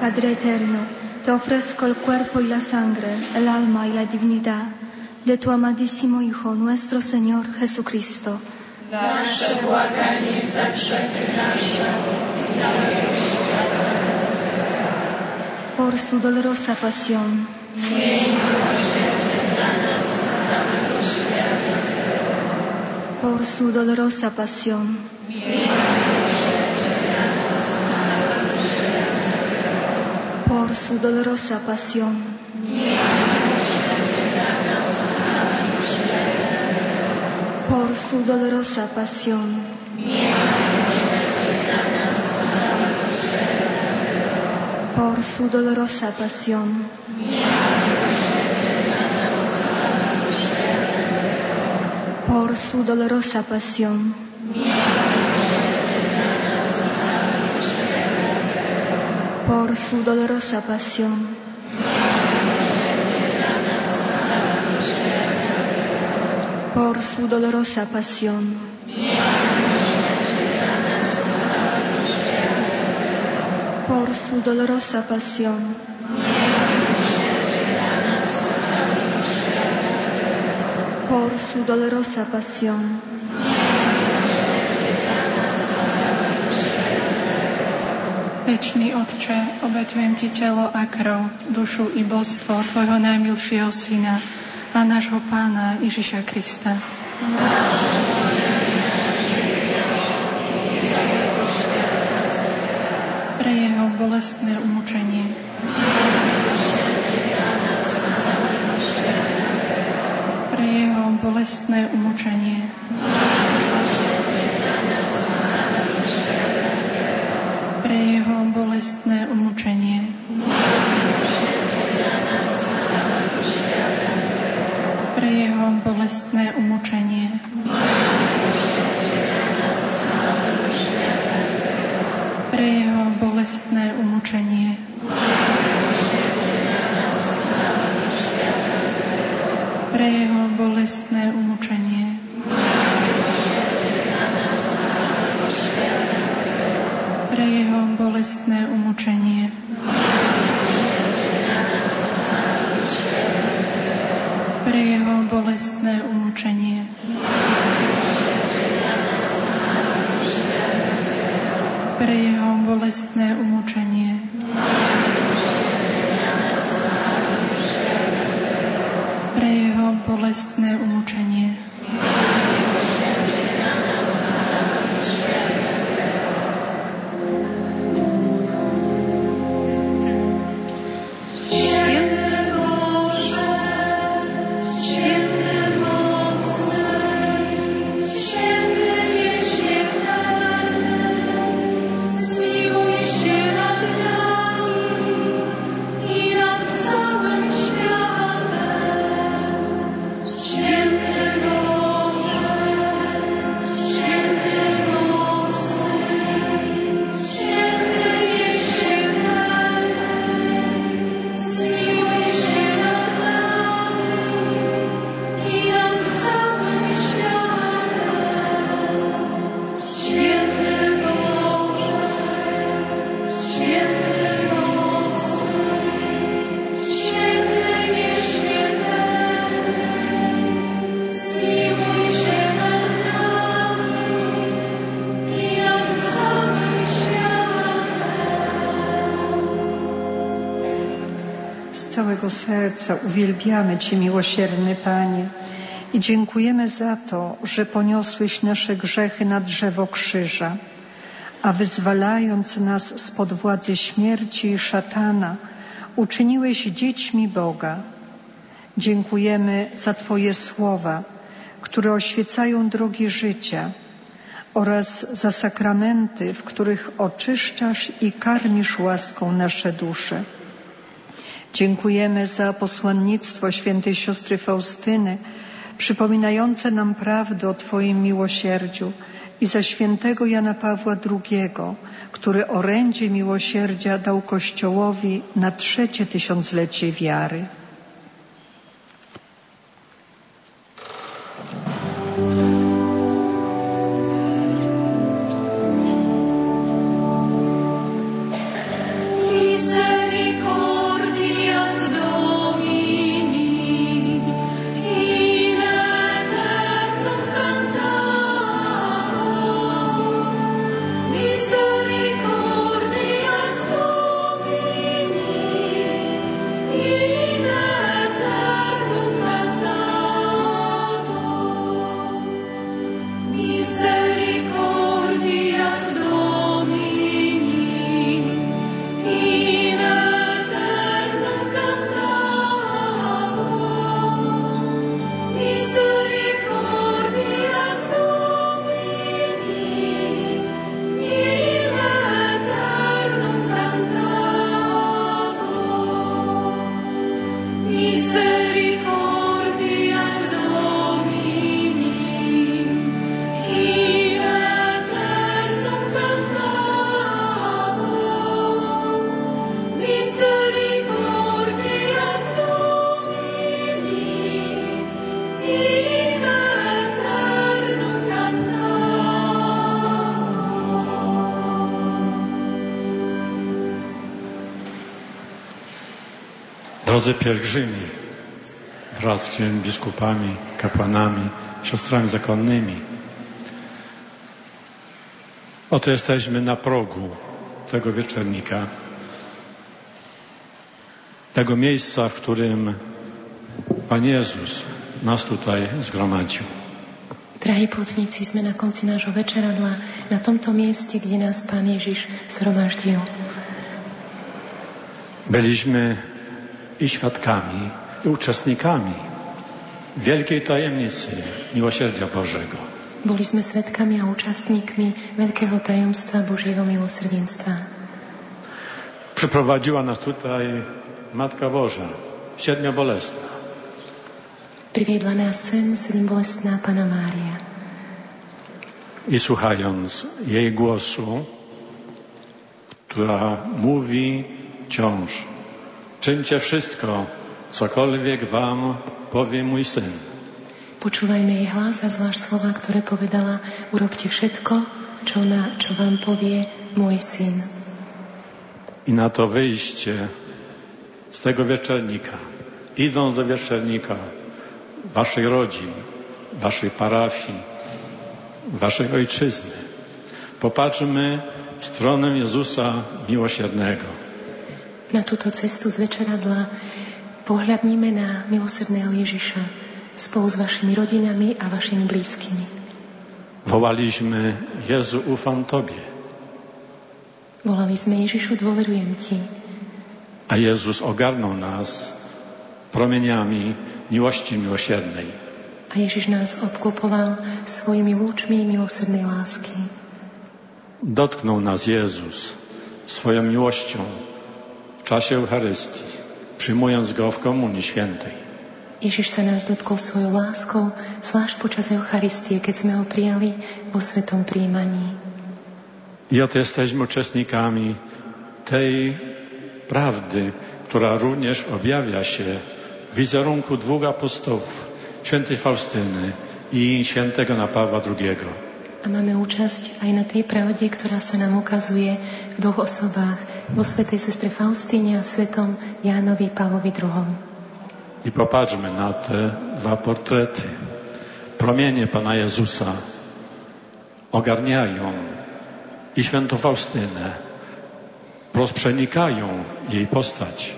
Padre eterno, te ofrezco el cuerpo y la sangre, el alma y la divinidad de tu amadísimo Hijo, nuestro Señor Jesucristo. Naše błaganie za grzechy nasze i całego świata. Por su dolorosa pasión. Miej miłosierdzie Por su dolorosa pasión. Por su dolorosa pasión. Por su dolorosa pasión. Por su dolorosa pasión. Por su dolorosa pasión. Por su dolorosa pasión. por su dolorosa pasión. Por su dolorosa pasión. Por su dolorosa pasión. Večný Otče, obetujem Ti telo a krv, dušu i božstvo Tvojho najmilšieho Syna, a nášho Pána Ježiša Krista. Pre jeho bolestné umúčenie. Bolestné umúčenie. Pre jeho bolestné umúčenie. pre jeho bolestné jeho bolestné umúčenie. serca uwielbiamy Cię, miłosierny Panie, i dziękujemy za to, że poniosłeś nasze grzechy na drzewo krzyża, a wyzwalając nas spod władzy śmierci i szatana, uczyniłeś dziećmi Boga. Dziękujemy za Twoje słowa, które oświecają drogi życia oraz za sakramenty, w których oczyszczasz i karmisz łaską nasze dusze. Dziękujemy za posłannictwo świętej siostry Faustyny, przypominające nam prawdę o Twoim miłosierdziu i za świętego Jana Pawła II, który orędzie miłosierdzia dał Kościołowi na trzecie tysiąclecie wiary. Drodzy pielgrzymi, wraz z biskupami, kapłanami, siostrami zakonnymi, oto jesteśmy na progu tego wieczornika, tego miejsca, w którym Pan Jezus nas tutaj zgromadził. Drahí putníci, sme na konci nášho večeradla, na tomto mieste, kde nás Pán Ježiš zhromaždil. Byliśmy i świadkami, i uczestnikami wielkiej tajemnicy miłosierdzia Bożego. Byliśmy świadkami a účastníkmi wielkiego tajemstwa Bożego miłosierdztwa. Przyprowadziła nas tutaj Matka Boża, siedmiobolesna. Priviedla nas sem siedmiobolesna Pana Mária. I słuchając jej głosu, która mówi ciąż Czyńcie wszystko, cokolwiek wam powie mój syn. Počúvajme jej hlas a zvlášť slova, ktoré povedala, urobte všetko, čo, na, čo vám povie môj syn. I na to wyjście z tego wieczernika, idąc do wieczernika waszej rodzin, waszej parafii, waszej ojczyzny, popatrzmy w stronę Jezusa miłosiernego. Na túto cestu z večeradla pohľadníme na milosrdného Ježiša spolu s vašimi rodinami a vašimi blízkymi. Wołaliśmy, Jezu, ufam Tobie. Volali sme Ježišu, dôverujem Ti. A Jezus ogarnął nas promieniami miłości miłosiernej. A Ježiš nás obklopoval svojimi lúčmi milosrdnej lásky. Dotknął nas Jezus swoją miłością czasie Eucharystii, przyjmując Go w Komunii Świętej. Ježiš sa nás dotkol svojou láskou, zvlášť počas Eucharistie, keď sme ho prijali vo svetom príjmaní. I oto jesteśmy uczestnikami tej prawdy, która również objawia się w wizerunku dwóch apostołów, świętej Faustyny i świętego na Pawła II. A máme účasť aj na tej pravde, ktorá sa nám ukazuje v dvoch osobách, vo svetej sestre Faustíne a svetom Jánovi Pavlovi II. I popatrzmy na te dwa portrety. Promienie Pana Jezusa ogarniają i świętą Faustynę, rozprzenikają jej postać,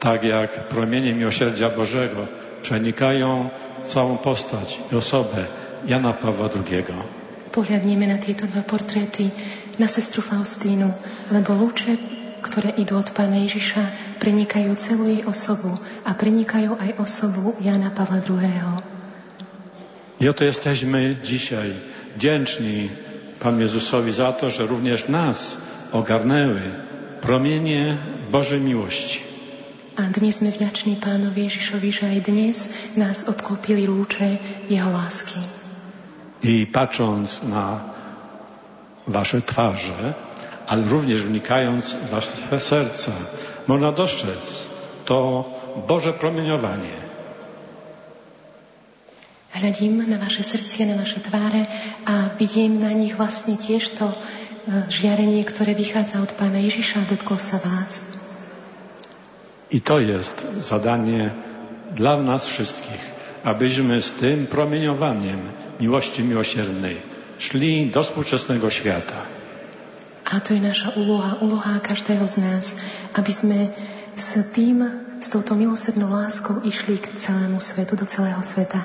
tak jak promienie miłosierdzia Bożego przenikają całą postać i osobę Jana Pawła II. Pohľadneme na tieto dva portréty, na sestru Faustínu, lebo lúče, ktoré idú od Pána Ježiša, prenikajú celú jej osobu a prenikajú aj osobu Jana Pavla II. I oto jesteśmy dzisiaj wdzięczni Panu Jezusowi za to, że również nas ogarnęły promienie Bożej miłości. A dnes sme vďační Pánovi Ježišovi, že aj dnes nás obklopili lúče Jeho lásky. I patrząc na Wasze twarze, ale również wnikając w Wasze serca, można dostrzec to Boże promieniowanie. Hľadím na vaše srdcia, na vaše tváre a vidím na nich vlastne tiež to e, žiarenie, ktoré vychádza od Pána Ježiša a dotklo sa vás. I to jest zadanie dla nas wszystkich, abyśmy z tym promieniowaniem miłości miłosiernej szli do współczesnego świata. A to je naša úloha, úloha každého z nás, aby sme s tým, s touto milosrdnou láskou išli k celému svetu, do celého sveta.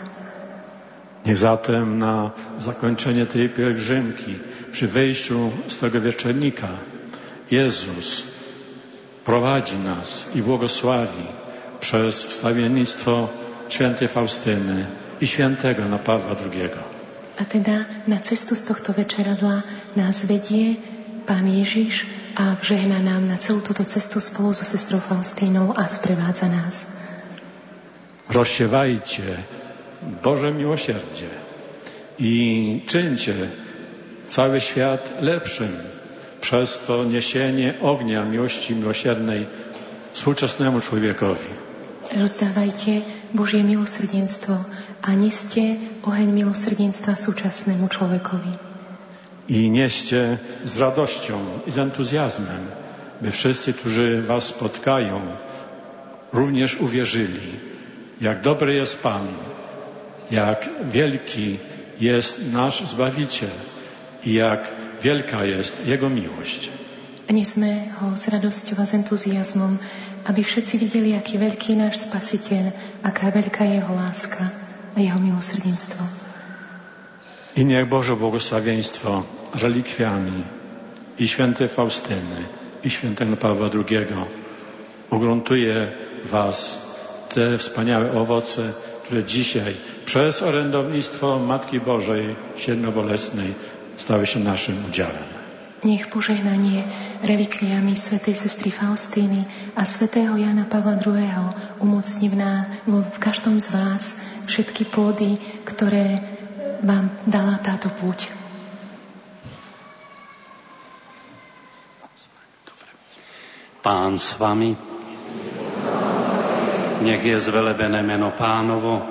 Niech zatem na zakończenie tej pielgrzymki, przy wejściu z tego wieczernika, Jezus prowadzi nas i błogosławi przez wstawiennictwo świętej Faustyny i świętego na Pawła II. A teda na cestu z tohto večeradla nás vedie Pán Ježiš a žehná nám na celú túto cestu spolu so sestrou Faustínou a sprevádza nás. Rozsiewajcie Boże miłosierdzie i czyńcie cały świat lepszym przez to niesienie ognia miłości miłosiernej współczesnemu człowiekowi. Rozdávajte Božie milosrdenstvo a neste oheň milosrdenstva súčasnému človekovi. I nieście z radością i z entuzjazmem, by wszyscy, którzy Was spotkają, również uwierzyli, jak dobry jest Pan, jak wielki jest nasz Zbawiciel i jak wielka jest Jego miłość. A nesme ho s radosťou a s entuziasmom, aby všetci videli, aký veľký je náš spasiteľ, aká veľká je jeho láska a jeho milosrdenstvo. I niech Boże błogosławieństwo relikwiami i świętej Faustyny i świętego Pawła II ugruntuje Was te wspaniałe owoce, które dzisiaj przez orędownictwo Matki Bożej Siedmiobolesnej stały się naszym udziałem. Nech požehnanie relikviami svätej sestry Faustíny a svätého Jana Pavla II. umocní v, ná, v každom z vás všetky plody, ktoré vám dala táto púť. Pán s vami, nech je zvelebené meno pánovo,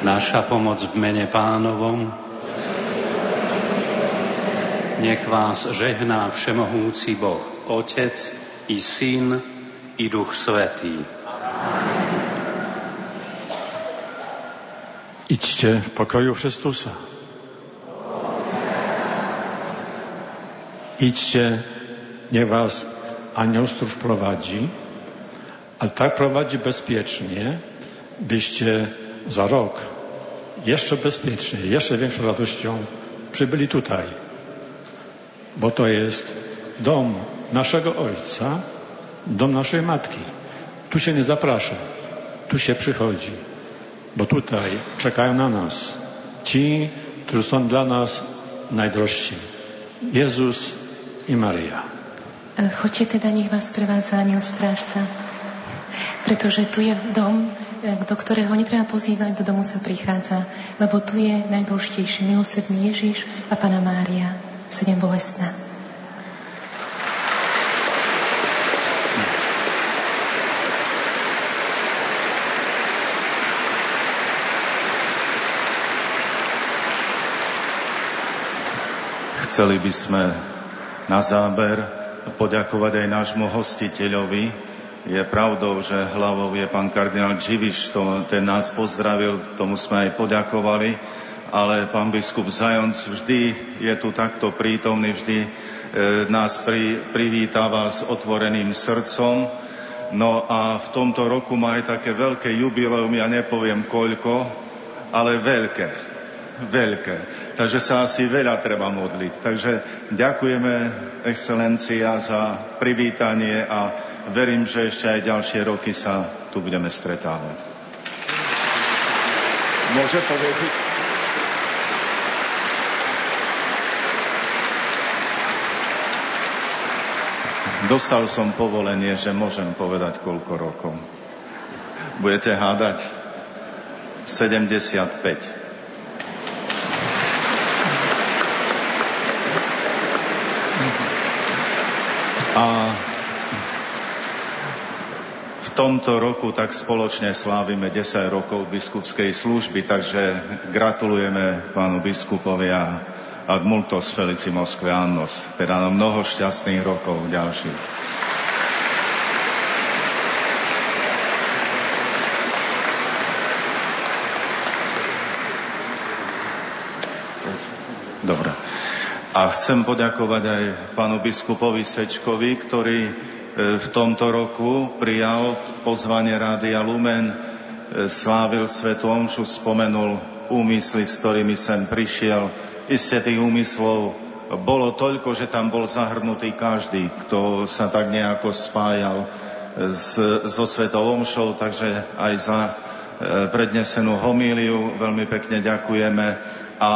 naša pomoc v mene pánovom, nech vás žehná všemohúci Boh, Otec i Syn i Duch Svetý. Idźcie w pokoju Chrystusa. Idźcie, niech was anioł stróż prowadzi, ale tak prowadzi bezpiecznie, byście za rok jeszcze bezpieczniej, jeszcze większą radością przybyli tutaj, bo to jest dom naszego Ojca, dom naszej Matki. Tu się nie zaprasza, tu się przychodzi, bo tutaj czekają na nas ci, którzy są dla nas najdrożsi. Jezus i Maria. Choďte teda, nech vás prevádza aniel strážca, pretože tu je dom, do ktorého netreba pozývať, do domu sa prichádza, lebo tu je najdôležitejší milosrdný Ježiš a Pana Mária, sedem bolestná. Chceli by sme na záber poďakovať aj nášmu hostiteľovi. Je pravdou, že hlavou je pán kardinál Dživiš, to, ten nás pozdravil, tomu sme aj poďakovali, ale pán biskup Zajonc vždy je tu takto prítomný, vždy e, nás pri, privítáva s otvoreným srdcom. No a v tomto roku má aj také veľké jubileum, ja nepoviem koľko, ale veľké veľké. Takže sa asi veľa treba modliť. Takže ďakujeme, excelencia, za privítanie a verím, že ešte aj ďalšie roky sa tu budeme stretávať. Môže povedať? Dostal som povolenie, že môžem povedať koľko rokov. Budete hádať? 75. A v tomto roku tak spoločne slávime 10 rokov biskupskej služby, takže gratulujeme pánu biskupovi a ad multos felicimos annos, teda na mnoho šťastných rokov ďalších. Dobre. A chcem poďakovať aj pánu biskupovi Sečkovi, ktorý e, v tomto roku prijal pozvanie Rádia Lumen, e, slávil Svetu Omšu, spomenul úmysly, s ktorými sem prišiel. Isté tých úmyslov bolo toľko, že tam bol zahrnutý každý, kto sa tak nejako spájal s, so Svetou Omšou, takže aj za e, prednesenú homíliu veľmi pekne ďakujeme a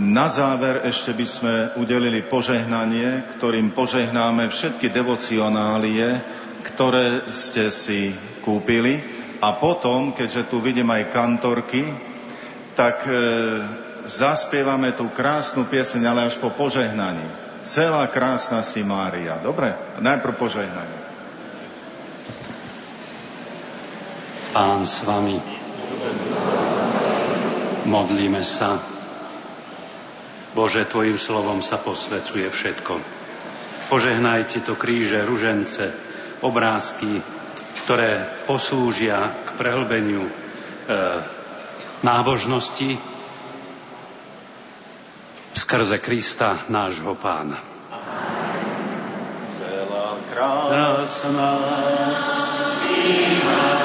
na záver ešte by sme udelili požehnanie, ktorým požehnáme všetky devocionálie, ktoré ste si kúpili. A potom, keďže tu vidím aj kantorky, tak e, zaspievame tú krásnu pieseň, ale až po požehnaní. Celá krásna si Mária. Dobre? Najprv požehnanie. Pán s vami. Modlíme sa. Bože, Tvojim slovom sa posvecuje všetko. Požehnaj to kríže, ružence, obrázky, ktoré poslúžia k prehlbeniu e, nábožnosti skrze Krista, nášho pána. Celá krásna Milí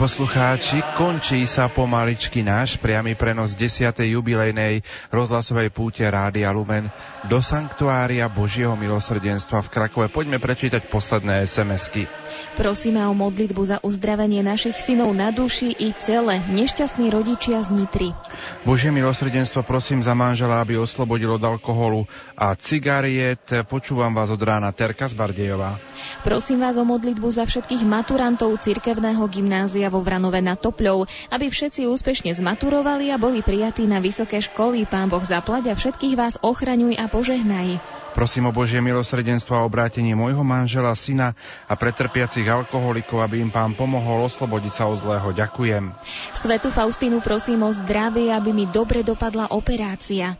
poslucháči, končí sa pomaličky náš priamy prenos 10. jubilejnej rozhlasovej púte Rádia Lumen do Sanktuária Božieho milosrdenstva v Krakove. Poďme prečítať posledné SMS-ky. Prosíme o modlitbu za uzdravenie našich synov na duši i tele, nešťastní rodičia z Nitry. Božie milosrdenstvo prosím za manžela, aby oslobodil od alkoholu a cigariet. Počúvam vás od rána Terka z Bardejova. Prosím vás o modlitbu za všetkých maturantov cirkevného gymnázia vo Vranove na Topľov, aby všetci úspešne zmaturovali a boli prijatí na vysoké školy. Pán Boh zaplať a všetkých vás ochraňuj a požehnaj. Prosím o Božie milosrdenstvo a obrátenie môjho manžela, syna a pretrpiacich alkoholikov, aby im pán pomohol oslobodiť sa od zlého. Ďakujem. Svetu Faustínu prosím o zdravie, aby mi dobre dopadla operácia.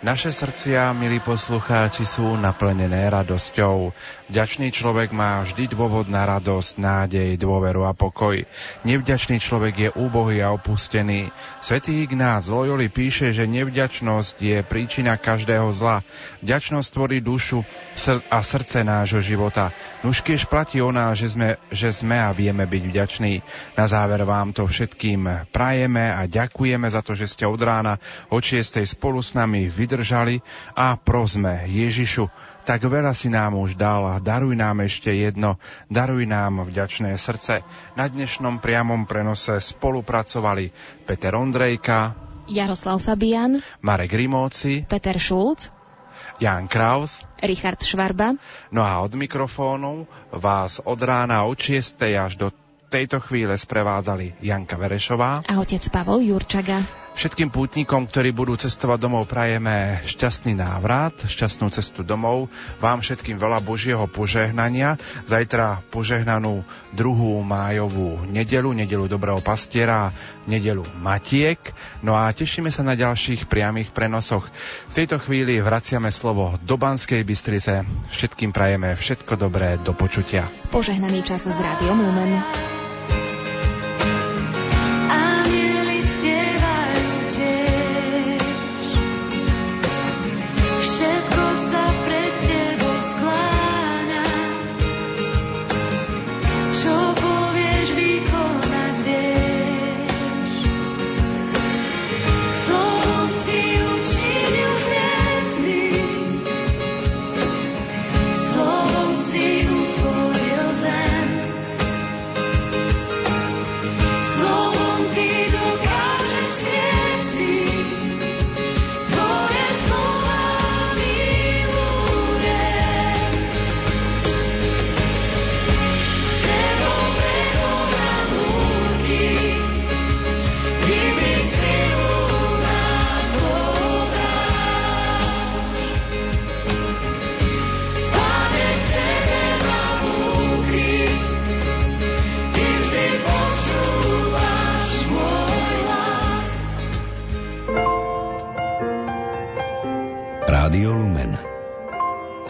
Naše srdcia, milí poslucháči, sú naplnené radosťou. Vďačný človek má vždy dôvod na radosť, nádej, dôveru a pokoj. Nevďačný človek je úbohý a opustený. Svetý Ignác Loyoli píše, že nevďačnosť je príčina každého zla. Vďačnosť tvorí dušu a srdce nášho života. Nužkiež platí o nás, že sme, že sme a vieme byť vďační. Na záver vám to všetkým prajeme a ďakujeme za to, že ste od rána od 6. spolu s nami vydržali a prosme Ježišu, tak veľa si nám už dal a daruj nám ešte jedno, daruj nám vďačné srdce. Na dnešnom priamom prenose spolupracovali Peter Ondrejka, Jaroslav Fabian, Marek Rimóci, Peter Šulc, Jan Kraus, Richard Švarba. No a od mikrofónu vás od rána od 6. až do tejto chvíle sprevádzali Janka Verešová a otec Pavol Jurčaga. Všetkým pútnikom, ktorí budú cestovať domov, prajeme šťastný návrat, šťastnú cestu domov. Vám všetkým veľa Božieho požehnania. Zajtra požehnanú druhú májovú nedelu, nedelu Dobrého pastiera, nedelu Matiek. No a tešíme sa na ďalších priamých prenosoch. V tejto chvíli vraciame slovo do Banskej Bystrice. Všetkým prajeme všetko dobré do počutia. Požehnaný čas s Rádiom Lumen.